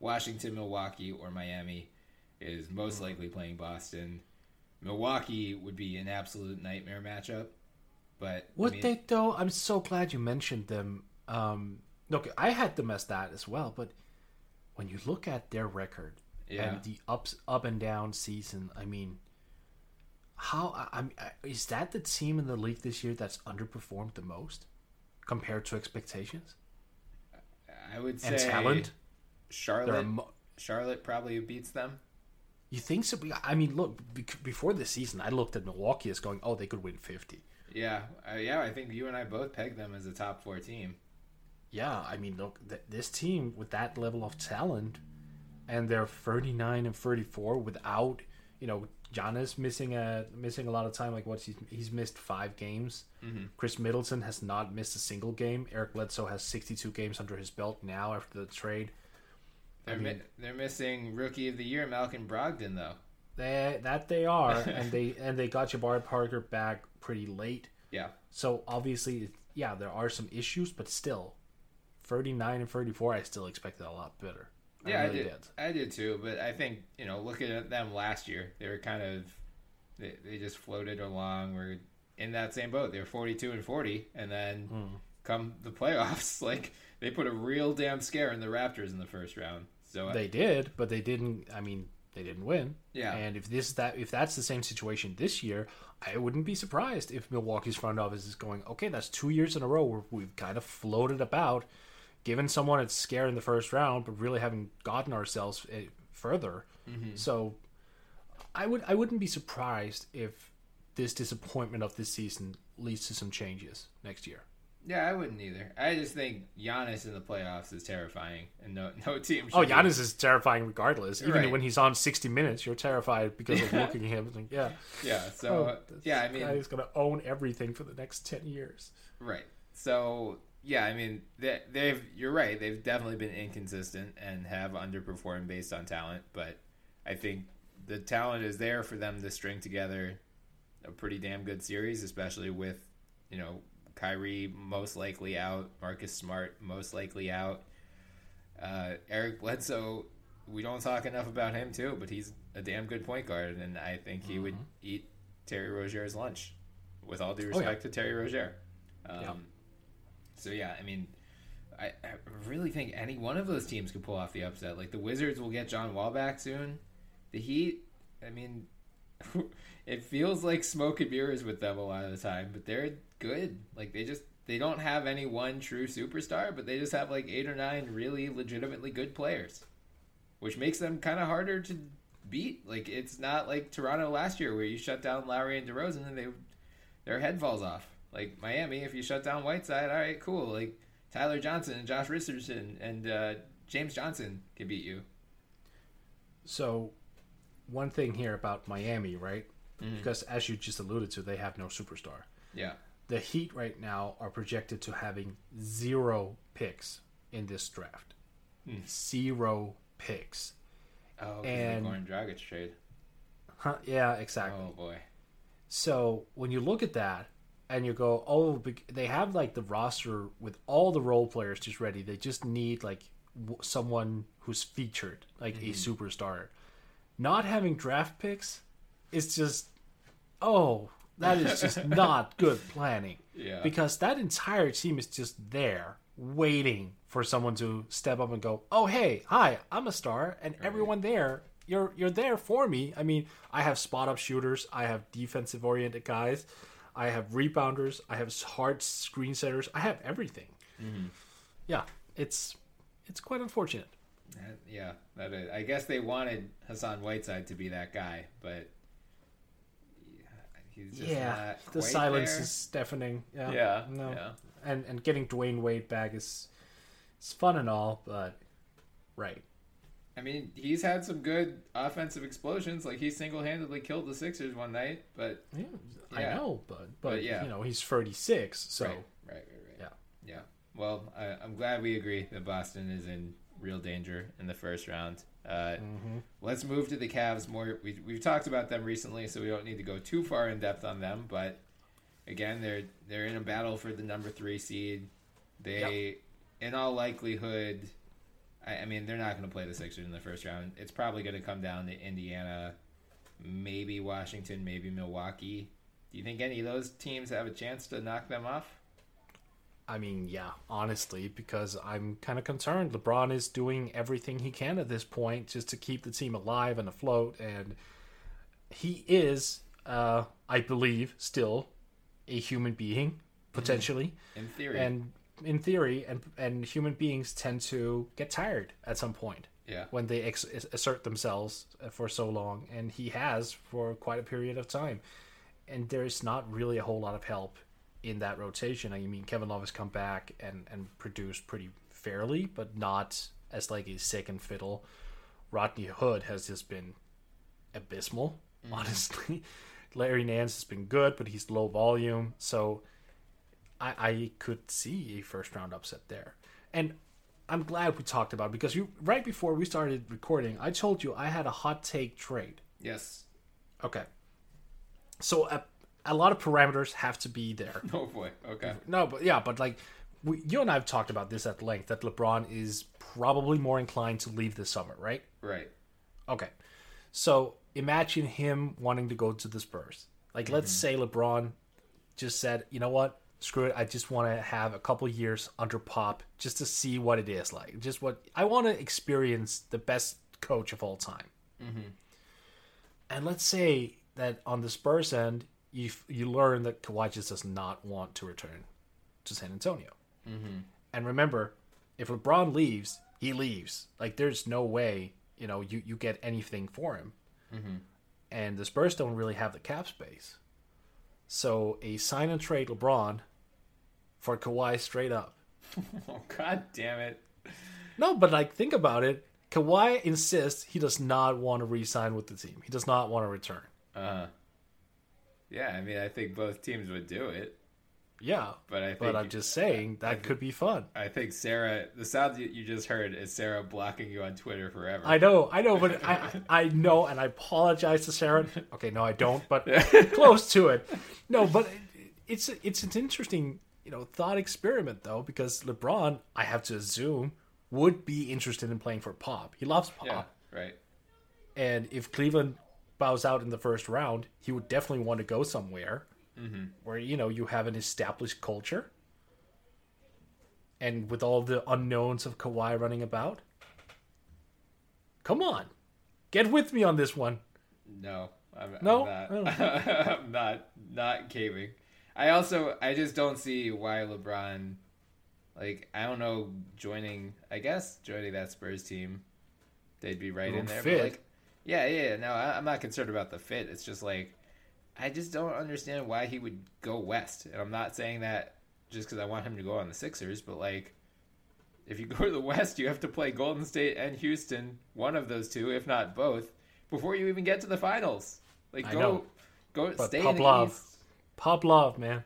S3: Washington, Milwaukee, or Miami, is most mm-hmm. likely playing Boston. Milwaukee would be an absolute nightmare matchup. But
S5: Would
S3: I mean,
S5: they though? I'm so glad you mentioned them. Um, look, I had them as that as well, but when you look at their record
S3: Yeah.
S5: and the ups, up and down season, I mean, how I, I'm is that the team in the league this year that's underperformed the most compared to expectations
S3: I would say
S5: and talent?
S3: Charlotte.
S5: mo-
S3: Charlotte probably beats them.
S5: You think so? I mean, look, before the season, I looked at Milwaukee as going, oh, they could win 50.
S3: Yeah, uh, yeah. I think you and I both pegged them as a top four team.
S5: Yeah, I mean, look, th- this team with that level of talent, and they're 39 and 34 without, you know, Giannis missing a missing a lot of time. Like, what's he's, he's missed five games. Khris Middleton has not missed a single game. Eric Bledsoe has 62 games under his belt now after the trade.
S3: They're mi- they're missing rookie of the year Malcolm Brogdon though.
S5: They, that they are, and they and they got Jabari Parker back pretty late.
S3: Yeah,
S5: So obviously, yeah, there are some issues, but still, 39 and 34, I still expected a lot better.
S3: yeah, I,
S5: really
S3: did. I did too. But I think you know, looking at them last year, they were kind of they, they just floated along. We're in that same boat. They were forty two and forty, and then
S5: Hmm.
S3: come the playoffs, like they put a real damn scare in the Raptors in the first round. So
S5: They did, but they didn't. I mean, they didn't win.
S3: Yeah.
S5: And if this that if that's the same situation this year, I wouldn't be surprised if Milwaukee's front office is going, okay, that's two years in a row where we've kind of floated about, given someone a scare in the first round, but really haven't gotten ourselves eh, further. So, I would I wouldn't be surprised if this disappointment of this season leads to some changes next year.
S3: Yeah, I wouldn't either. I just think Giannis in the playoffs is terrifying, and no no team.
S5: Oh,
S3: should be-
S5: Giannis is terrifying regardless. Even
S3: Right.
S5: when he's on 60 minutes, you're terrified because of looking at him. Yeah.
S3: Yeah, so
S5: Oh,
S3: uh, yeah, I mean,
S5: going to own everything for the next 10 years.
S3: Right. So yeah, I mean they, they've you're right. They've definitely been inconsistent and have underperformed based on talent. But I think the talent is there for them to string together a pretty damn good series, especially with you know Kyrie most likely out. Marcus Smart most likely out. Uh, Eric Bledsoe, we don't talk enough about him too, but he's a damn good point guard, and I think he would eat Terry Rozier's lunch. With all due
S5: Oh, yeah.
S3: respect to Terry Rozier. Um,
S5: Yeah.
S3: So yeah, I mean, I, I really think any one of those teams could pull off the upset. Like the Wizards will get John Wall back soon. The Heat, I mean, it feels like smoke and mirrors with them a lot of the time, but they're good. Like they just they don't have any one true superstar, but they just have like eight or nine really legitimately good players, which makes them kind of harder to beat. Like it's not like Toronto last year where you shut down Lowry and DeRozan and they their head falls off. Like Miami, if you shut down Whiteside, all right, cool. Like Tyler Johnson and Josh Richardson and uh, James Johnson can beat you.
S5: So, one thing here about Miami, right? Mm-hmm. Because as you just alluded to, they have no superstar.
S3: Yeah.
S5: The Heat right now are projected to having zero picks in this draft. Hmm. Zero picks.
S3: Oh,
S5: And-
S3: the Goran Dragic trade.
S5: Huh? Yeah, exactly.
S3: Oh boy.
S5: So when you look at that and you go, oh, they have like the roster with all the role players just ready. They just need like w- someone who's featured, like a mm-hmm. superstar. Not having draft picks is just, oh, that is just not good planning.
S3: Yeah.
S5: Because that entire team is just there waiting for someone to step up and go, "Oh, hey, hi, I'm a star." And everyone there, you're you're there for me. I mean, I have spot up shooters, I have defensive oriented guys, I have rebounders, I have hard screen setters, I have everything. Mm-hmm. Yeah, it's it's quite unfortunate.
S3: That- yeah, that is, I guess they wanted Hassan Whiteside to be that guy, but yeah, he's just
S5: yeah,
S3: not
S5: the silence
S3: there.
S5: is deafening. Yeah,
S3: Yeah,
S5: no,
S3: yeah.
S5: and and getting Dwyane Wade back is it's fun and all, but right.
S3: I mean, he's had some good offensive explosions. Like he single-handedly killed the Sixers one night, but
S5: Yeah, I know, but but,
S3: But yeah.
S5: you know he's thirty six, so
S3: right, right, right, right.
S5: yeah.
S3: Yeah. Well, I, I'm glad we agree that Boston is in real danger in the first round. Uh, Let's move to the Cavs. Mort, we, we've talked about them recently, so we don't need to go too far in depth on them. But again, they're they're in a battle for the number three seed. They, in all likelihood, I, I mean, they're not going to play the Sixers in the first round. It's probably going to come down to Indiana, maybe Washington, maybe Milwaukee. Do you think any of those teams have a chance to knock them off?
S5: I mean, yeah, honestly, because I'm kind of concerned. LeBron is doing everything he can at this point just to keep the team alive and afloat, and he is, uh, I believe, still a human being potentially,
S3: In theory.
S5: and in theory, and and human beings tend to get tired at some point.
S3: Yeah.
S5: when they ex- assert themselves for so long, and he has for quite a period of time. And there's not really a whole lot of help in that rotation. I mean, Kevin Love has come back and and produced pretty fairly, but not as like a second fiddle. Rodney Hood has just been abysmal, mm-hmm. honestly. Larry Nance has been good, but he's low volume, so I, I could see a first round upset there. And I'm glad we talked about it because you right before we started recording, I told you I had a hot take trade.
S3: yes.
S5: Okay. So a, a lot of parameters have to be there.
S3: Oh boy. Okay.
S5: No, but yeah, but like we, you and I have talked about this at length that LeBron is probably more inclined to leave this summer, right?
S3: Right.
S5: Okay. So imagine him wanting to go to the Spurs. Like, let's mm-hmm. say LeBron just said, you know what? Screw it. I just want to have a couple years under Pop just to see what it is like. Just what I want to experience the best coach of all time. Mm-hmm. And let's say that on the Spurs end, you you learn that Kawhi just does not want to return to San Antonio. And remember, if LeBron leaves, he leaves. Like there's no way, you know, you, you get anything for him. And the Spurs don't really have the cap space. So a sign and trade LeBron for Kawhi straight up.
S3: Oh god damn it.
S5: No, but like think about it. Kawhi insists he does not want to re-sign with the team. He does not want to return.
S3: Uh Yeah, I mean I think both teams would do it.
S5: Yeah,
S3: But I
S5: but
S3: think-
S5: I'm just saying that could be fun.
S3: I think Sarah the sound you you just heard is Sarah blocking you on Twitter forever.
S5: I know, I know, but I I know, and I apologize to Sarah. Okay, no, I don't, but close to it. No, but it's it's an interesting you know, thought experiment though, because LeBron, I have to assume, would be interested in playing for Pop. He loves Pop.
S3: Yeah, right.
S5: And if Cleveland bows out in the first round, he would definitely want to go somewhere mm-hmm. where you know you have an established culture. And with all the unknowns of Kawhi running about, come on, get with me on this one.
S3: No, I'm,
S5: No?
S3: I'm not. Oh. I'm not not caving. I also I just don't see why LeBron, like I don't know, joining. I guess joining that Spurs team, they'd be right in there. But like, yeah, yeah. No, I, I'm not concerned about the fit. It's just like I just don't understand why he would go west. And I'm not saying that just because I want him to go on the Sixers, but like. If you go to the West, you have to play Golden State and Houston, one of those two, if not both, before you even get to the finals. Like
S5: I
S3: go,
S5: know.
S3: go,
S5: But
S3: stay
S5: Pop
S3: in the
S5: Love.
S3: East.
S5: Pop love, man.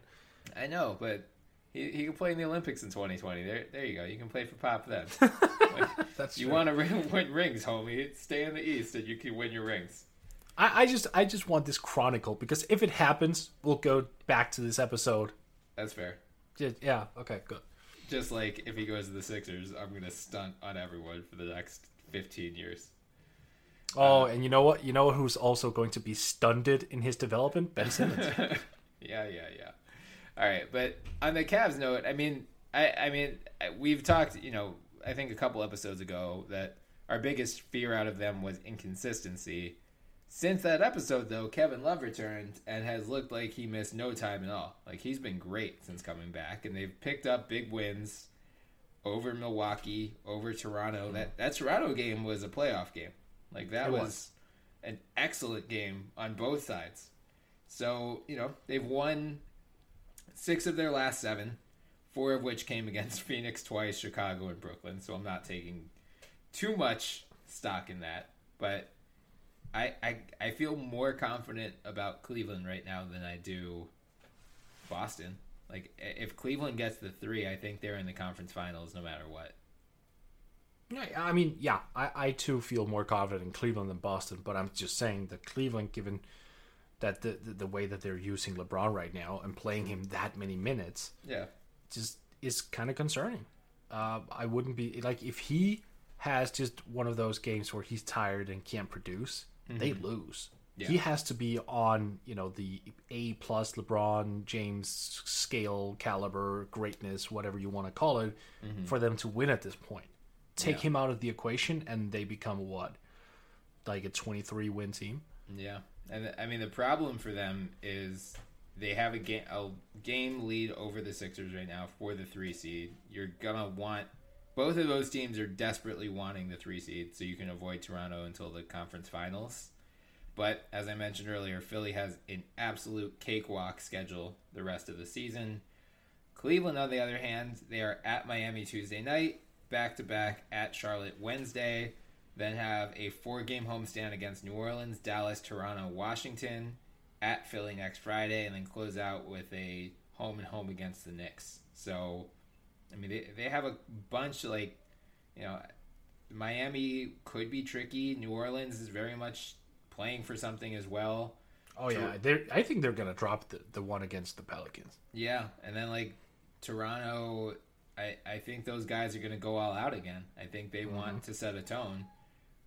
S3: I know, but he, he can play in the Olympics in 2020. There, there you go. You can play for Pop then.
S5: That's
S3: you
S5: true.
S3: want to win, rings, homie? Stay in the East, and you can win your rings.
S5: I, I just I just want this chronicle because if it happens, we'll go back to this episode.
S3: That's fair.
S5: Just, yeah. Okay. Good.
S3: Just like if he goes to the Sixers, I'm gonna stunt on everyone for the next 15 years.
S5: Oh, and you know what? You know who's also going to be stunted in his development? Ben Simmons.
S3: Yeah, yeah, yeah. All right, but on the Cavs note, I mean, I, I mean, we've talked, you know, I think a couple episodes ago that our biggest fear out of them was inconsistency. Since that episode, though, Kevin Love returned and has looked like he missed no time at all. Like he's been great since coming back, and they've picked up big wins over Milwaukee, over Toronto. Mm-hmm. That that Toronto game was a playoff game. Like that was,
S5: was.
S3: an excellent game on both sides. So, you know, they've won six of their last seven, four of which came against Phoenix twice, Chicago, and Brooklyn. So I'm not taking too much stock in that. But I, I, I feel more confident about Cleveland right now than I do Boston. Like, if Cleveland gets the three, I think they're in the conference finals no matter what.
S5: I mean, yeah, I, I too feel more confident in Cleveland than Boston, but I'm just saying that Cleveland, given that the, the the way that they're using LeBron right now and playing him that many minutes,
S3: Yeah.
S5: just is kind of concerning. Uh, I wouldn't be like if he has just one of those games where he's tired and can't produce, they lose.
S3: Yeah.
S5: He has to be on you know the A plus LeBron James scale caliber greatness, whatever you want to call it, for them to win at this point. Take
S3: Yeah.
S5: him out of the equation, and they become what, like a twenty three win team.
S3: Yeah, and I mean the problem for them is they have a game a game lead over the Sixers right now for the three seed. You're gonna want both of those teams are desperately wanting the three seed, so you can avoid Toronto until the conference finals. But as I mentioned earlier, Philly has an absolute cakewalk schedule the rest of the season. Cleveland, on the other hand, they are at Miami Tuesday night, back to back at Charlotte Wednesday, then have a four game homestand against New Orleans, Dallas, Toronto, Washington, at Philly next Friday, and then close out with a home and home against the Knicks. So, I mean, they, they have a bunch, like, you know, Miami could be tricky. New Orleans is very much playing for something as well.
S5: Oh yeah, they I think they're gonna drop the, the one against the Pelicans.
S3: Yeah, and then like Toronto, I I think those guys are going to go all out again. I think they mm-hmm. want to set a tone.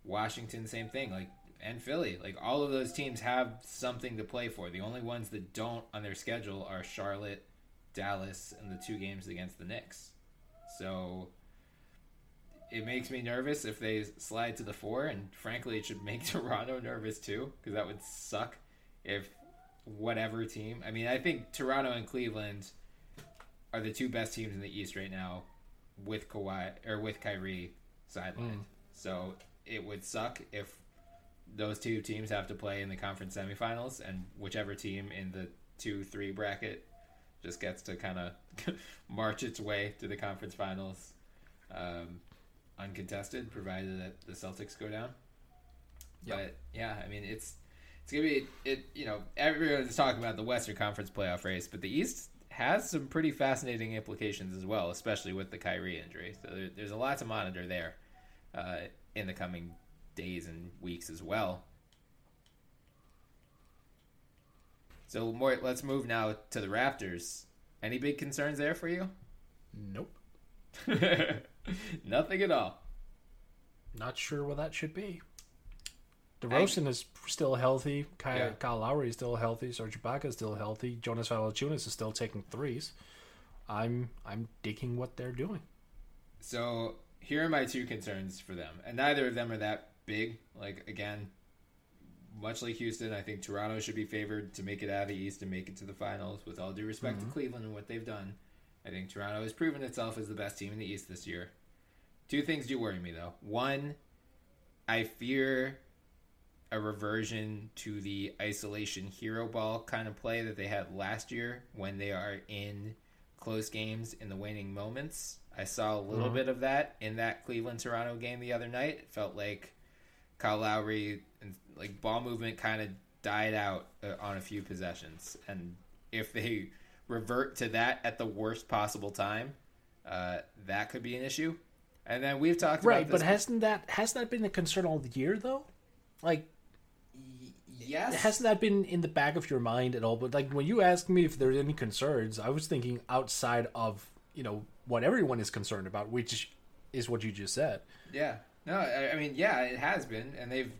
S3: Washington, same thing. Like and Philly, like all of those teams have something to play for. The only ones that don't on their schedule are Charlotte, Dallas, and the two games against the Knicks. So it makes me nervous if they slide to the four, and frankly, it should make Toronto nervous too, because that would suck if whatever team. I mean, I think Toronto and Cleveland are the two best teams in the East right now, with Kawhi or with Kyrie sidelined. Hmm. So it would suck if those two teams have to play in the conference semifinals, and whichever team in the two three bracket just gets to kind of march its way to the conference finals um, uncontested, provided that the Celtics go down. But yeah, I mean it's it's gonna be it. You know, everyone's talking about the Western Conference playoff race, but the East has some pretty fascinating implications as well, especially with the Kyrie injury. So there, there's a lot to monitor there uh, in the coming days and weeks as well. So Mort, let's move now to the Raptors Any big concerns there for you?
S5: Nope.
S3: Nothing at all.
S5: Not sure what that should be. DeRozan is still healthy. Kyle,
S3: Yeah.
S5: Kyle Lowry is still healthy. Serge Ibaka is still healthy. Jonas Valanciunas is still taking threes. I'm I'm digging what they're doing.
S3: So here are my two concerns for them, and neither of them are that big. Like again, much like Houston, I think Toronto should be favored to make it out of the East and make it to the finals. With all due respect to mm-hmm. Cleveland and what they've done, I think Toronto has proven itself as the best team in the East this year. Two things do worry me though. One, I fear a reversion to the isolation hero ball kind of play that they had last year when they are in close games in the waning moments. I saw a little bit of that in that Cleveland Toronto game the other night. It felt like Kyle Lowry and like ball movement kind of died out uh, on a few possessions, and if they revert to that at the worst possible time, uh, that could be an issue. And then we've talked
S5: Right,
S3: about
S5: but hasn't that hasn't that been a concern all year though? Like
S3: yes,
S5: hasn't that been in the back of your mind at all? But like when you asked me if there's any concerns, I was thinking outside of you know what everyone is concerned about, which is what you just said.
S3: Yeah. No, I, I mean, yeah, it has been, and they've,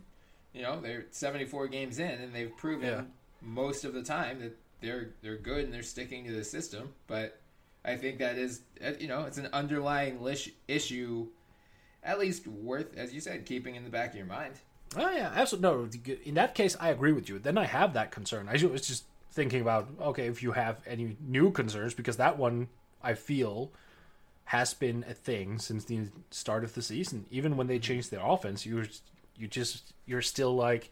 S3: you know, they're 74 games in, and they've proven
S5: Yeah.
S3: most of the time that they're they're good and they're sticking to the system. But I think that is, uh, you know, it's an underlying lish- issue, at least worth, as you said, keeping in the back of your mind.
S5: Oh yeah, absolutely. No, in that case, I agree with you. Then I have that concern. I was just thinking about okay, if you have any new concerns, because that one I feel has been a thing since the start of the season. Even when they mm-hmm. changed their offense, you you just you're still like,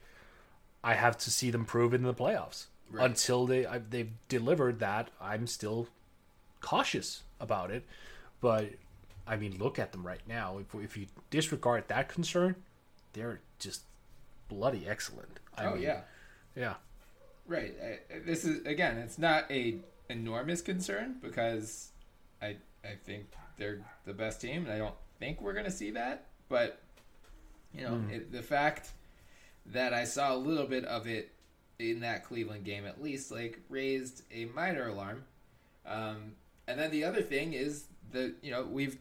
S5: I have to see them prove it in the playoffs.
S3: Right.
S5: Until they I, they've delivered that, I'm still cautious about it. But I mean, look at them right now. If if you disregard that concern, they're just bloody excellent. I
S3: oh
S5: mean,
S3: yeah,
S5: yeah.
S3: right. I, this is again, it's not a enormous concern because I I think they're the best team, and I don't think we're gonna see that. But you know, it, the fact that I saw a little bit of it in that Cleveland game, at least, like raised a minor alarm. Um, and then the other thing is that you know we've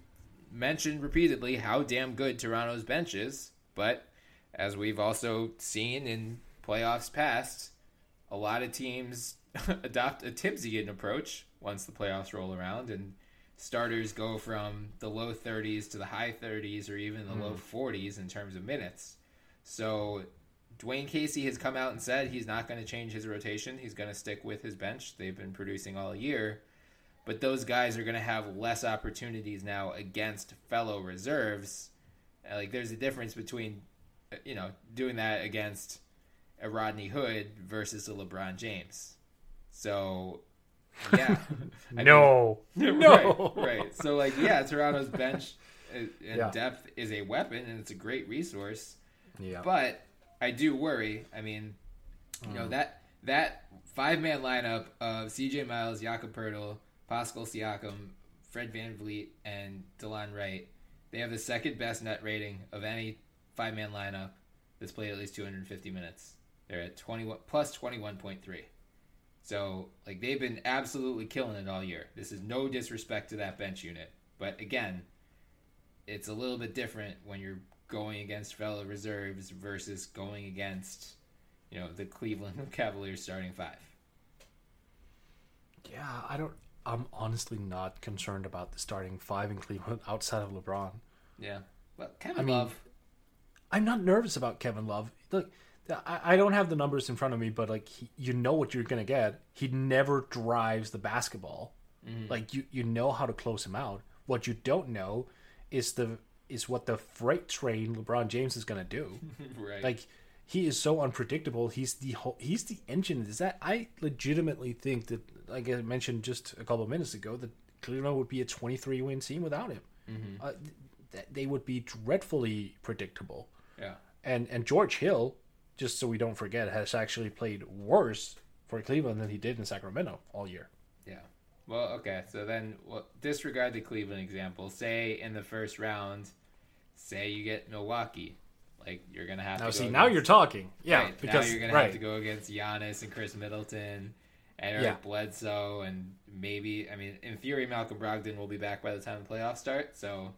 S3: mentioned repeatedly how damn good Toronto's bench is, but as we've also seen in playoffs past, a lot of teams adopt a Thibsian approach once the playoffs roll around, and starters go from the low 30s to the high 30s or even the low 40s in terms of minutes. So Dwane Casey has come out and said he's not going to change his rotation. He's going to stick with his bench. They've been producing all year. But those guys are going to have less opportunities now against fellow reserves. Like there's a difference between uh, you know doing that against a Rodney Hood versus a LeBron James. So yeah. I mean-
S5: no, no.
S3: right, right. So like, yeah, Toronto's bench and
S5: Yeah.
S3: depth is a weapon, and it's a great resource.
S5: Yeah.
S3: But I do worry. I mean, you know mm. that that five man lineup of C.J. Miles, Jakob Poeltl, Pascal Siakam, Fred VanVleet, and Delon Wright. They have the second best net rating of any five man lineup that's played at least 250 minutes. They're at 21 plus 21.3. So, like, they've been absolutely killing it all year. This is no disrespect to that bench unit. But again, it's a little bit different when you're going against fellow reserves versus going against, you know, the Cleveland Cavaliers starting five.
S5: Yeah, I don't. I'm honestly not concerned about the starting five in Cleveland outside of LeBron.
S3: Yeah. Well, Kevin
S5: I mean,
S3: Love.
S5: I'm not nervous about Kevin Love. Look, I, I don't have the numbers in front of me, but like he, you know what you're gonna get. He never drives the basketball. Like you, you know how to close him out. What you don't know is the is what the freight train LeBron James is gonna do.
S3: Right.
S5: Like he is so unpredictable. He's the whole, he's the engine. Is that I legitimately think that, like I mentioned just a couple of minutes ago, that Cleveland would be a 23 win team without him. Uh, th- they would be dreadfully predictable.
S3: yeah.
S5: And and George Hill, just so we don't forget, has actually played worse for Cleveland than he did in Sacramento all year.
S3: Yeah. Well, okay. So then, well, disregard the Cleveland example. Say in the first round, say you get Milwaukee, like you're gonna have
S5: Now
S3: to.
S5: see, now
S3: against-
S5: you're talking. Yeah,
S3: right,
S5: because
S3: now you're gonna
S5: right.
S3: have to go against Giannis and Khris Middleton, and Eric
S5: Yeah.
S3: Bledsoe, and maybe I mean, in theory, Malcolm Brogdon will be back by the time the playoffs start. So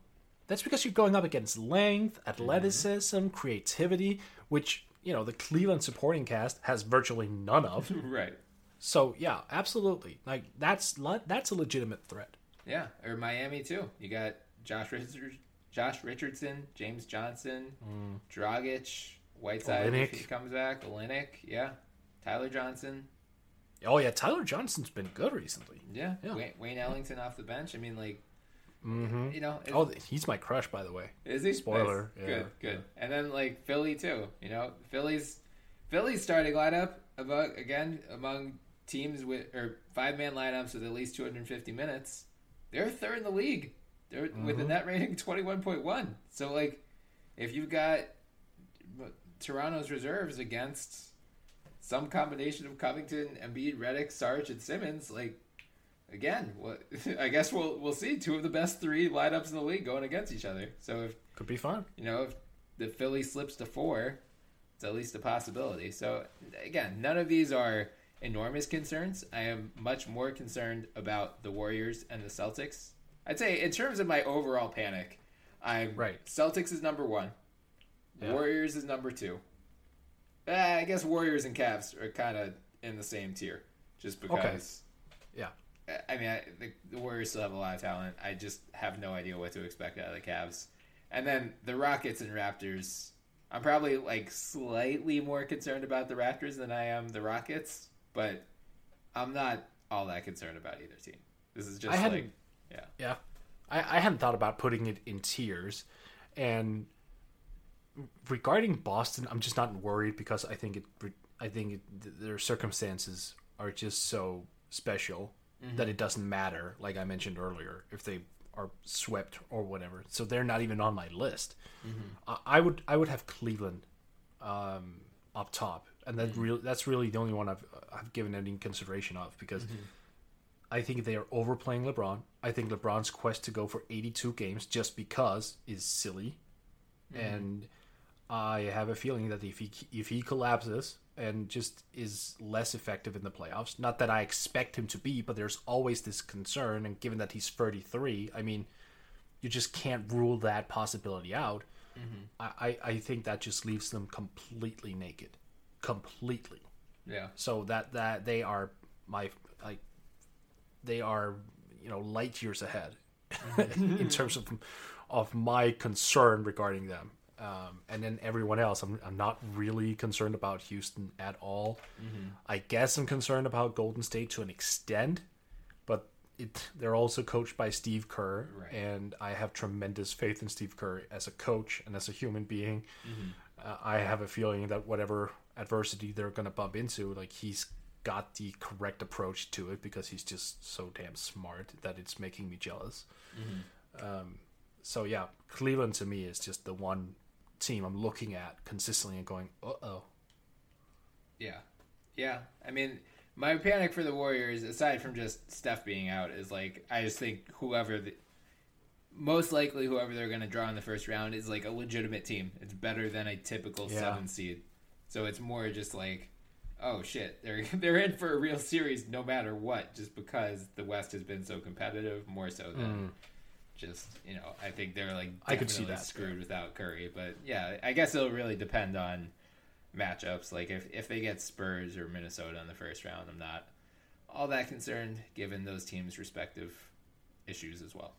S5: That's because you're going up against length, mm-hmm. athleticism, creativity, which you know the Cleveland supporting cast has virtually none of.
S3: right,
S5: so yeah, absolutely. Like that's that's a legitimate threat.
S3: yeah, or Miami too. You got Josh Richards, Josh Richardson, James Johnson, mm. Dragic, Whiteside if he comes back, Olynyk, yeah, Tyler Johnson.
S5: Oh yeah, Tyler Johnson's been good recently.
S3: Yeah,
S5: Yeah.
S3: Wayne, Wayne Ellington off the bench. I mean, like, Mm-hmm. you know,
S5: Oh, he's my crush, by the way.
S3: is he?
S5: spoiler, yeah.
S3: Good, good. And then like Philly too. You know, Philly's Philly's starting lineup about again among teams with or five man lineups with at least 250 minutes. They're third in the league. They're mm-hmm. with a net rating 21.1. So like, if you've got Toronto's reserves against some combination of Covington, Embiid, Redick, Sarge, and Simmons, like again, what I guess we'll we'll see two of the best three lineups in the league going against each other. So if
S5: Could be fun.
S3: you know if the Philly slips to four, it's at least a possibility. So again, none of these are enormous concerns. I am much more concerned about the Warriors and the Celtics. I'd say in terms of my overall panic, I'm
S5: Right.
S3: Celtics is number one.
S5: Yeah.
S3: Warriors is number two. Uh, I guess Warriors and Cavs are kind of in the same tier, just because.
S5: Yeah.
S3: I mean, I, the, the Warriors still have a lot of talent. I just have no idea what to expect out of the Cavs. And then the Rockets and Raptors. I'm probably like slightly more concerned about the Raptors than I am the Rockets, but I'm not all that concerned about either team. This is just
S5: I
S3: like,
S5: hadn't-
S3: yeah,
S5: Yeah, I, I hadn't thought about putting it in tiers, and regarding Boston, I'm just not worried because I think it, I think it, their circumstances are just so special that it doesn't matter. Like I mentioned earlier, if they are swept or whatever, so they're not even on my list. Mm-hmm. I, I would I would have Cleveland um, up top, and that mm-hmm. real that's really the only one I've I've given any consideration of because. Mm-hmm. I think they are overplaying LeBron. I think LeBron's quest to go for 82 games just because is silly, and I have a feeling that if he if he collapses and just is less effective in the playoffs, not that I expect him to be, but there's always this concern. And given that he's 33, I mean, you just can't rule that possibility out. Mm-hmm. I, I I think that just leaves them completely naked, completely.
S3: yeah,
S5: So that that they are my like they are you know light years ahead mm-hmm. in terms of of my concern regarding them. Um, and then everyone else, I'm, I'm not really concerned about Houston at all. I guess I'm concerned about Golden State to an extent, but it they're also coached by Steve Kerr,
S3: Right.
S5: and I have tremendous faith in Steve Kerr as a coach and as a human being. Uh, I have a feeling that whatever adversity they're going to bump into, like he's got the correct approach to it because he's just so damn smart that it's making me jealous. Um, so yeah, Cleveland to me is just the one team I'm looking at consistently and going, uh oh.
S3: yeah, yeah. I mean, my panic for the Warriors, aside from just Steph being out, is like I just think whoever the most likely whoever they're going to draw in the first round is like a legitimate team. It's better than a typical
S5: Yeah.
S3: seven seed. So it's more just like, oh shit, they're they're in for a real series no matter what, just because the West has been so competitive, more so than just you know. I think they're like.
S5: I could see that,
S3: screwed without Curry, but yeah, I guess it'll really depend on matchups. Like if if they get Spurs or Minnesota in the first round, I'm not all that concerned given those teams' respective issues as well.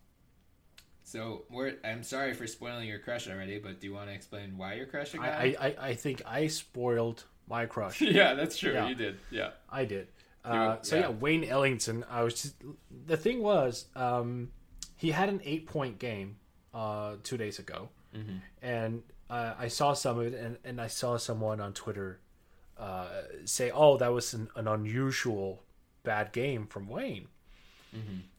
S3: So we're, I'm sorry for spoiling your crush already, but do you want to explain why you're?
S5: I, I, I think I spoiled my crush.
S3: yeah, that's true.
S5: Yeah.
S3: You did. Yeah.
S5: I did. Uh, so
S3: yeah.
S5: yeah, Wayne Ellington. I was just the thing was um, he had an eight point game uh, two days ago, and uh, I saw some of it, and, and I saw someone on Twitter uh, say, "Oh, that was an, an unusual bad game from Wayne,"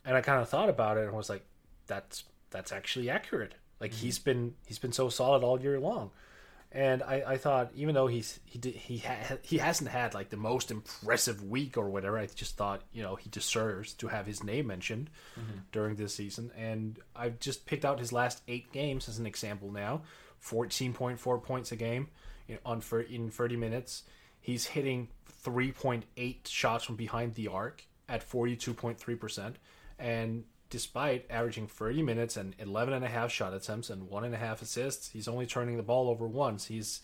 S5: and I kind of thought about it and was like, "That's that's actually accurate. Like he's been he's been so solid all year long." And I, I thought, even though he's he did, he ha- he hasn't had like the most impressive week or whatever, I just thought you know he deserves to have his name mentioned mm-hmm. during this season. And I've just picked out his last eight games as an example now: fourteen point four points a game in, on for in thirty minutes. He's hitting 3.8 shots from behind the arc at 42.3%. And despite averaging 30 minutes and 11 and a half shot attempts and one and a half assists, he's only turning the ball over once. He's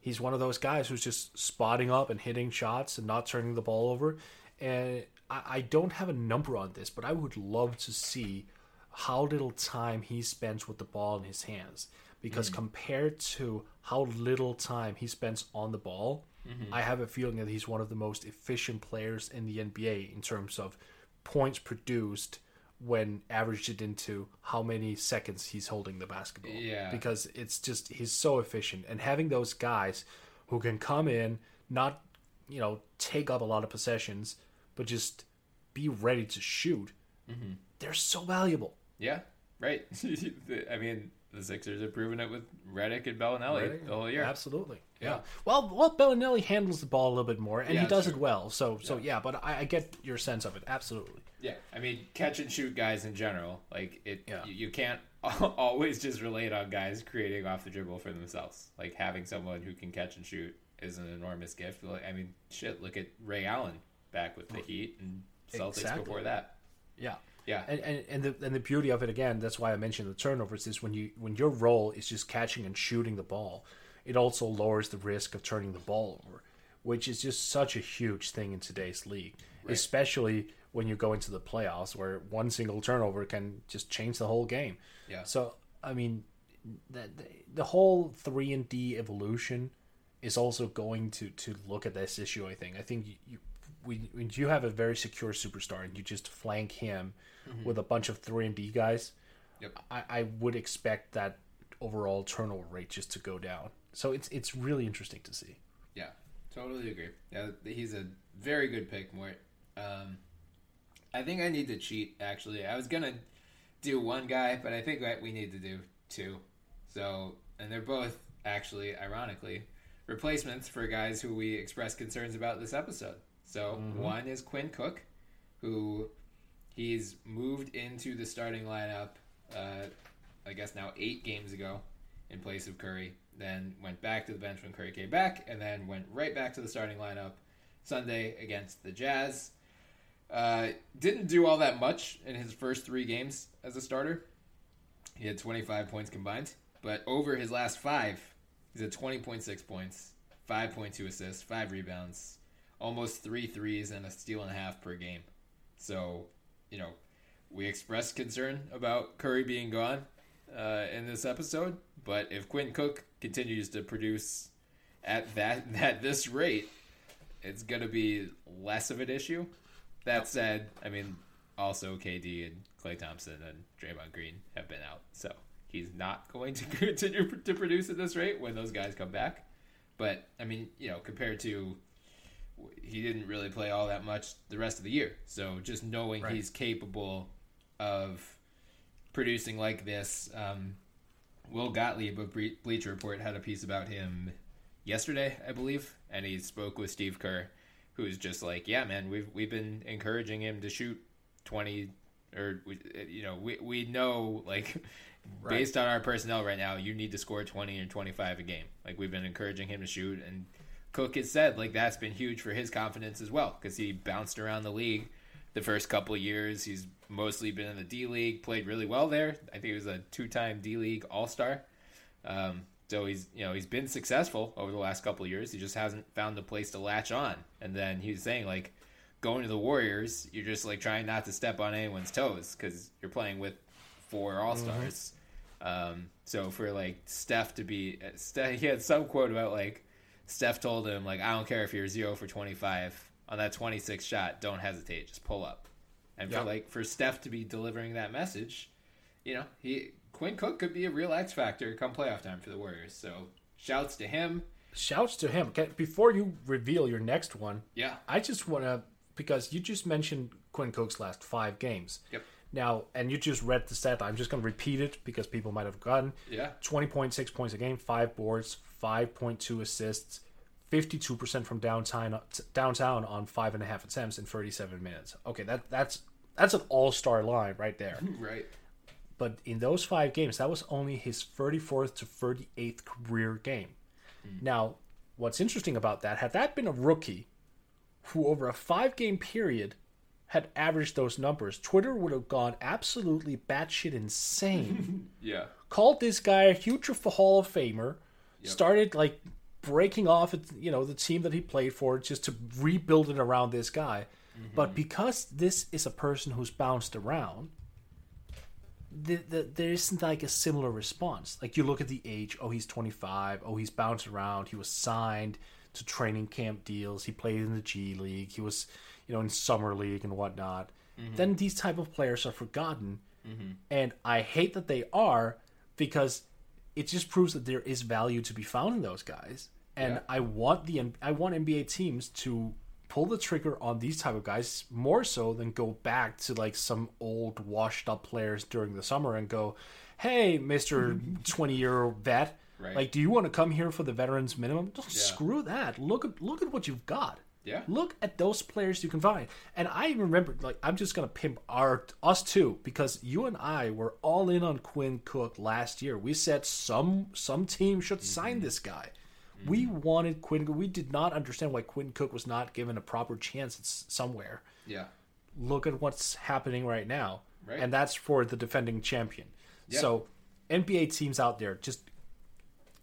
S5: he's one of those guys who's just spotting up and hitting shots and not turning the ball over. And I, I don't have a number on this, but I would love to see how little time he spends with the ball in his hands. Because mm. compared to how little time he spends on the ball, mm-hmm. I have a feeling that he's one of the most efficient players in the NBA in terms of points produced when averaged it into how many seconds he's holding the basketball.
S3: Yeah.
S5: Because it's just he's so efficient and having those guys who can come in, not you know, take up a lot of possessions, but just be ready to shoot. Mm-hmm. They're so valuable.
S3: Yeah, right. I mean, the Sixers have proven it with Redick and
S5: Belinelli
S3: the whole year.
S5: Absolutely.
S3: Yeah.
S5: Yeah. Well, well, Belinelli handles the ball a little bit more, and
S3: Yeah,
S5: he does
S3: sure.
S5: it well. So, so yeah. But I, I get your sense of it. Absolutely.
S3: Yeah, I mean, catch and shoot guys in general, like it.
S5: Yeah.
S3: You, you can't always just relate on guys creating off the dribble for themselves. Like having someone who can catch and shoot is an enormous gift. Like, I mean, shit. Look at Ray Allen back with the Heat and Celtics
S5: Exactly.
S3: before that.
S5: Yeah.
S3: Yeah.
S5: And, and and the and the beauty of it again, that's why I mentioned the turnovers is when you when your role is just catching and shooting the ball, it also lowers the risk of turning the ball over, which is just such a huge thing in today's league, especially when you go into the playoffs where one single turnover can just change the whole game.
S3: Yeah.
S5: So I mean, the the, the whole three and D evolution is also going to to look at this issue. I think. I think you, you when, when you have a very secure superstar and you just flank him with a bunch of three and D guys,
S3: Yep.
S5: I, I would expect that overall turnover rate just to go down. So it's it's really interesting to see.
S3: Yeah, totally agree. Yeah, he's a very good pick, Mort. Um, I think I need to cheat. Actually, I was gonna do one guy, but I think that we need to do two. So, and they're both actually, ironically, replacements for guys who we expressed concerns about this episode. So one is Quinn Cook, who he's moved into the starting lineup. Uh, I guess now eight games ago in place of Curry. Then went back to the bench when Curry came back, and then went right back to the starting lineup Sunday against the Jazz. Uh, didn't do all that much in his first three games as a starter. He had 25 points combined, but over his last five, he's at 20.6 points, 5.2 assists, five rebounds, almost three threes, and a steal and a half per game. So, you know, we expressed concern about Curry being gone uh, in this episode, but if Quinn Cook continues to produce at that at this rate, it's going to be less of an issue. That said, I mean, also KD and Klay Thompson and Draymond Green have been out, so he's not going to continue to produce at this rate when those guys come back. But I mean, you know, compared to he didn't really play all that much the rest of the year. So just knowing
S5: Right.
S3: he's capable of producing like this, um, Will Gottlieb of Ble- Bleacher Report had a piece about him yesterday, I believe, and he spoke with Steve Kerr, who's just like, "Yeah, man, we've we've been encouraging him to shoot twenty, or we, you know, we we know like." Based on our personnel right now, you need to score 20 or 25 a game. Like we've been encouraging him to shoot, and Cook has said like that's been huge for his confidence as well because he bounced around the league the first couple of years. He's mostly been in the D League, played really well there. I think he was a two-time D League All Star. Um, so he's you know he's been successful over the last couple of years. He just hasn't found a place to latch on. And then he was saying like going to the Warriors, you're just like trying not to step on anyone's toes because you're playing with four All Stars. Um, so for like Steph to be, Steph, he had some quote about like Steph told him like I don't care if you're zero for 25 on that 26 shot, don't hesitate, just pull up. And
S5: Yeah.
S3: for like for Steph to be delivering that message, you know, he Quinn Cook could be a real X factor come playoff time for the Warriors. So shouts to him.
S5: Shouts to him. Okay, before you reveal your next one,
S3: Yeah.
S5: I just want to because you just mentioned Quinn Cook's last five games.
S3: Yep.
S5: Now, and you just read the stat. I'm just going to repeat it because people might have forgotten.
S3: Yeah.
S5: 20.6 points a game, five boards, 5.2 assists, 52% from downtown downtown on five and a half attempts in 37 minutes. Okay, that that's that's an all star line right there.
S3: Right.
S5: But in those five games, that was only his 34th to 38th career game. Hmm. Now, what's interesting about that, had that been a rookie who over a five game period had averaged those numbers, Twitter would have gone absolutely batshit insane.
S3: Yeah.
S5: Called this guy a huge Hall of Famer, started like breaking off you know the team that he played for just to rebuild it around this guy. Mm-hmm. But because this is a person who's bounced around, the, the, there isn't like a similar response. Like you look at the age, oh he's 25, oh he's bounced around, he was signed to training camp deals, he played in the G League, he was, you know, in summer league and whatnot. Mm-hmm. Then these type of players are forgotten, mm-hmm. and I hate that they are because it just proves that there is value to be found in those guys. And
S3: Yeah.
S5: I want the I want NBA teams to pull the trigger on these type of guys more so than go back to like some old washed up players during the summer and go, "Hey, Mister twenty year old vet,
S3: Right.
S5: like, do you want to come here for the veterans minimum? Don't screw that. Look at look at what you've got.
S3: Yeah.
S5: Look at those players you can find. And I remember, like, I'm just gonna pimp our us too because you and I were all in on Quinn Cook last year. We said some some team should sign mm-hmm. this guy. We wanted Quinn. We did not understand why Quinn Cook was not given a proper chance somewhere.
S3: Yeah.
S5: Look at what's happening right now,
S3: Right.
S5: and that's for the defending champion.
S3: Yeah.
S5: So, NBA teams out there, just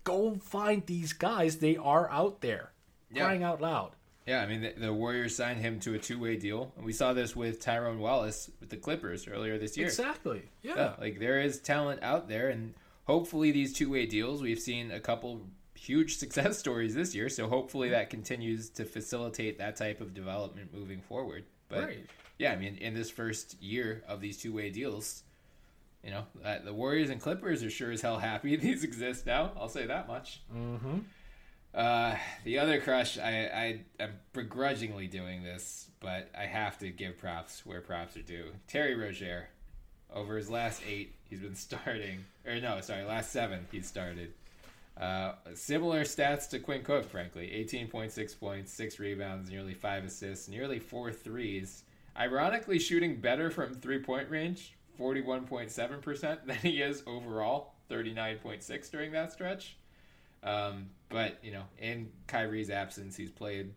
S5: go find these guys. They are out there,
S3: Yeah.
S5: crying out loud.
S3: Yeah, I mean the, the Warriors signed him to a two-way deal, and we saw this with Tyrone Wallace with the Clippers earlier this year.
S5: Exactly. Yeah.
S3: Yeah, like there is talent out there, and hopefully these two-way deals. We've seen a couple huge success stories this year, so hopefully that continues to facilitate that type of development moving forward. But
S5: Right.
S3: yeah, I mean, in this first year of these two-way deals, you know, uh, the Warriors and Clippers are sure as hell happy these exist now. I'll say that much. Mm-hmm. Uh, the other crush, I, I am begrudgingly doing this, but I have to give props where props are due. Terry Rozier, over his last eight, he's been starting, or no, sorry, last seven he's started. Uh, similar stats to Quinn Cook, frankly. 18.6 points, 6 rebounds, nearly 5 assists, nearly 4 threes. Ironically, shooting better from three point range, 41.7% than he is overall, 39.6 during that stretch. Um, but, you know, in Kyrie's absence, he's played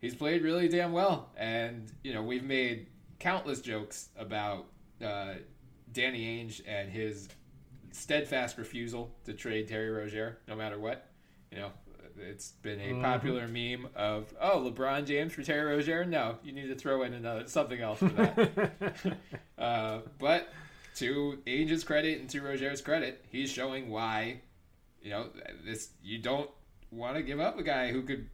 S3: he's played really damn well. And, you know, we've made countless jokes about uh, Danny Ainge and his steadfast refusal to trade Terry Rozier no matter what. You know, it's been a popular meme of, oh, LeBron James for Terry Rozier? No, you need to throw in another something else for that. uh, but to Ainge's credit and to Rozier's credit, he's showing why, you know, this you don't want to give up a guy who could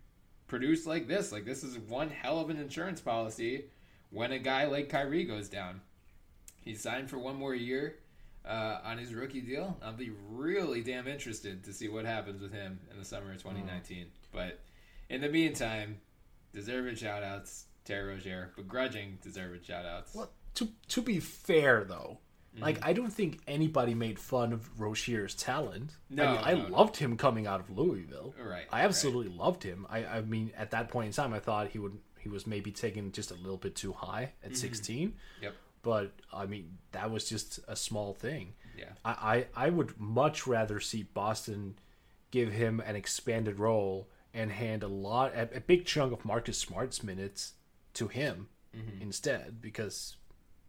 S3: produce like this. Like this is one hell of an insurance policy when a guy like Kyrie goes down. He's signed for one more year uh, on his rookie deal. I'll be really damn interested to see what happens with him in the summer of 2019. But in the meantime, deserved shout outs, Terry Rozier. Begrudging deserved shout outs.
S5: Well, to to be fair though,
S3: Mm-hmm.
S5: like I don't think anybody made fun of Rozier's talent.
S3: No,
S5: I, mean, I
S3: no, no.
S5: loved him coming out of Louisville.
S3: Right,
S5: I absolutely loved him. I, I mean, at that point in time, I thought he would he was maybe taken just a little bit too high
S3: Mm-hmm.
S5: at 16.
S3: Yep.
S5: But I mean, that was just a small thing.
S3: Yeah.
S5: I, I, I would much rather see Boston give him an expanded role and hand a lot a, a big chunk of Marcus Smart's minutes to him
S3: Mm-hmm.
S5: instead because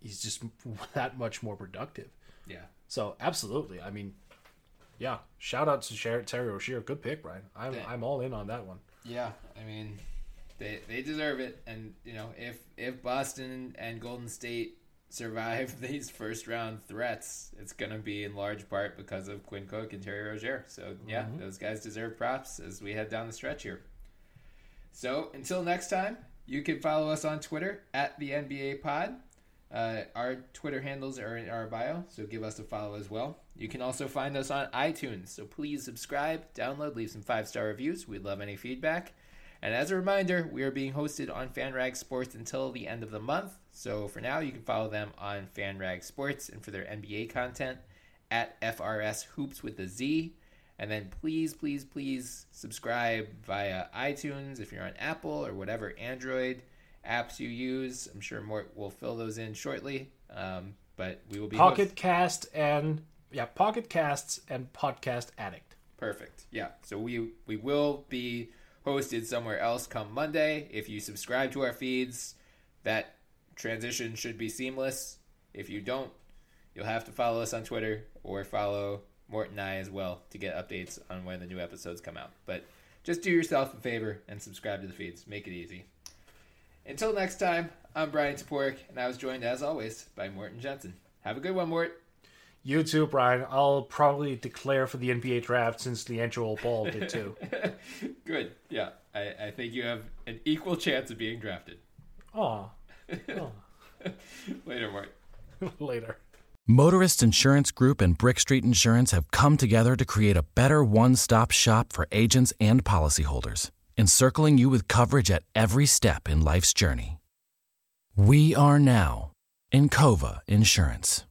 S5: he's just that much more productive.
S3: Yeah.
S5: So absolutely, I mean, yeah. Shout out to Sher- Terry Rozier, good pick, Bryan. I'm
S3: Yeah.
S5: I'm all in on that one.
S3: Yeah, I mean, they they deserve it, and you know if if Boston and Golden State survive these first round threats, it's gonna be in large part because of Quinn Cook and Terry Rozier. So yeah, those guys deserve props as we head down the stretch here. So until next time, you can follow us on Twitter at the NBA Pod. Uh, our Twitter handles are in our bio, so give us a follow as well. You can also find us on iTunes, so please subscribe, download, leave some five star reviews. We'd love any feedback. And as a reminder, we are being hosted on FanRag Sports until the end of the month. So for now, you can follow them on FanRag Sports and for their NBA content at FRS Hoops with a Z. And then please, please, please subscribe via iTunes if you're on Apple or whatever Android apps you use. I'm sure more will fill those in shortly. Um, but we will be host-
S5: Pocket Cast and yeah, Pocket Casts and Podcast Addict.
S3: Perfect. Yeah. So we we will be hosted somewhere else come Monday. If you subscribe to our feeds, that transition should be seamless. If you don't, you'll have to follow us on Twitter or follow Mort and I as well to get updates on when the new episodes come out. But just do yourself a favor and subscribe to the feeds. Make it easy. Until next time, I'm Bryan Toporek, and I was joined as always by Morten Jensen. Have a good one, Mort.
S5: You too, Bryan. I'll probably declare for the NBA draft since LiAngelo Ball did too.
S3: Good. Yeah. I, I think you have an equal chance of being drafted.
S5: Aw.
S3: Later, Mort.
S5: Later.
S6: Motorist Insurance Group and Brick Street Insurance have come together to create a better one stop shop for agents and policyholders, encircling you with coverage at every step in life's journey. We are now Encova Insurance.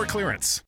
S4: store clearance.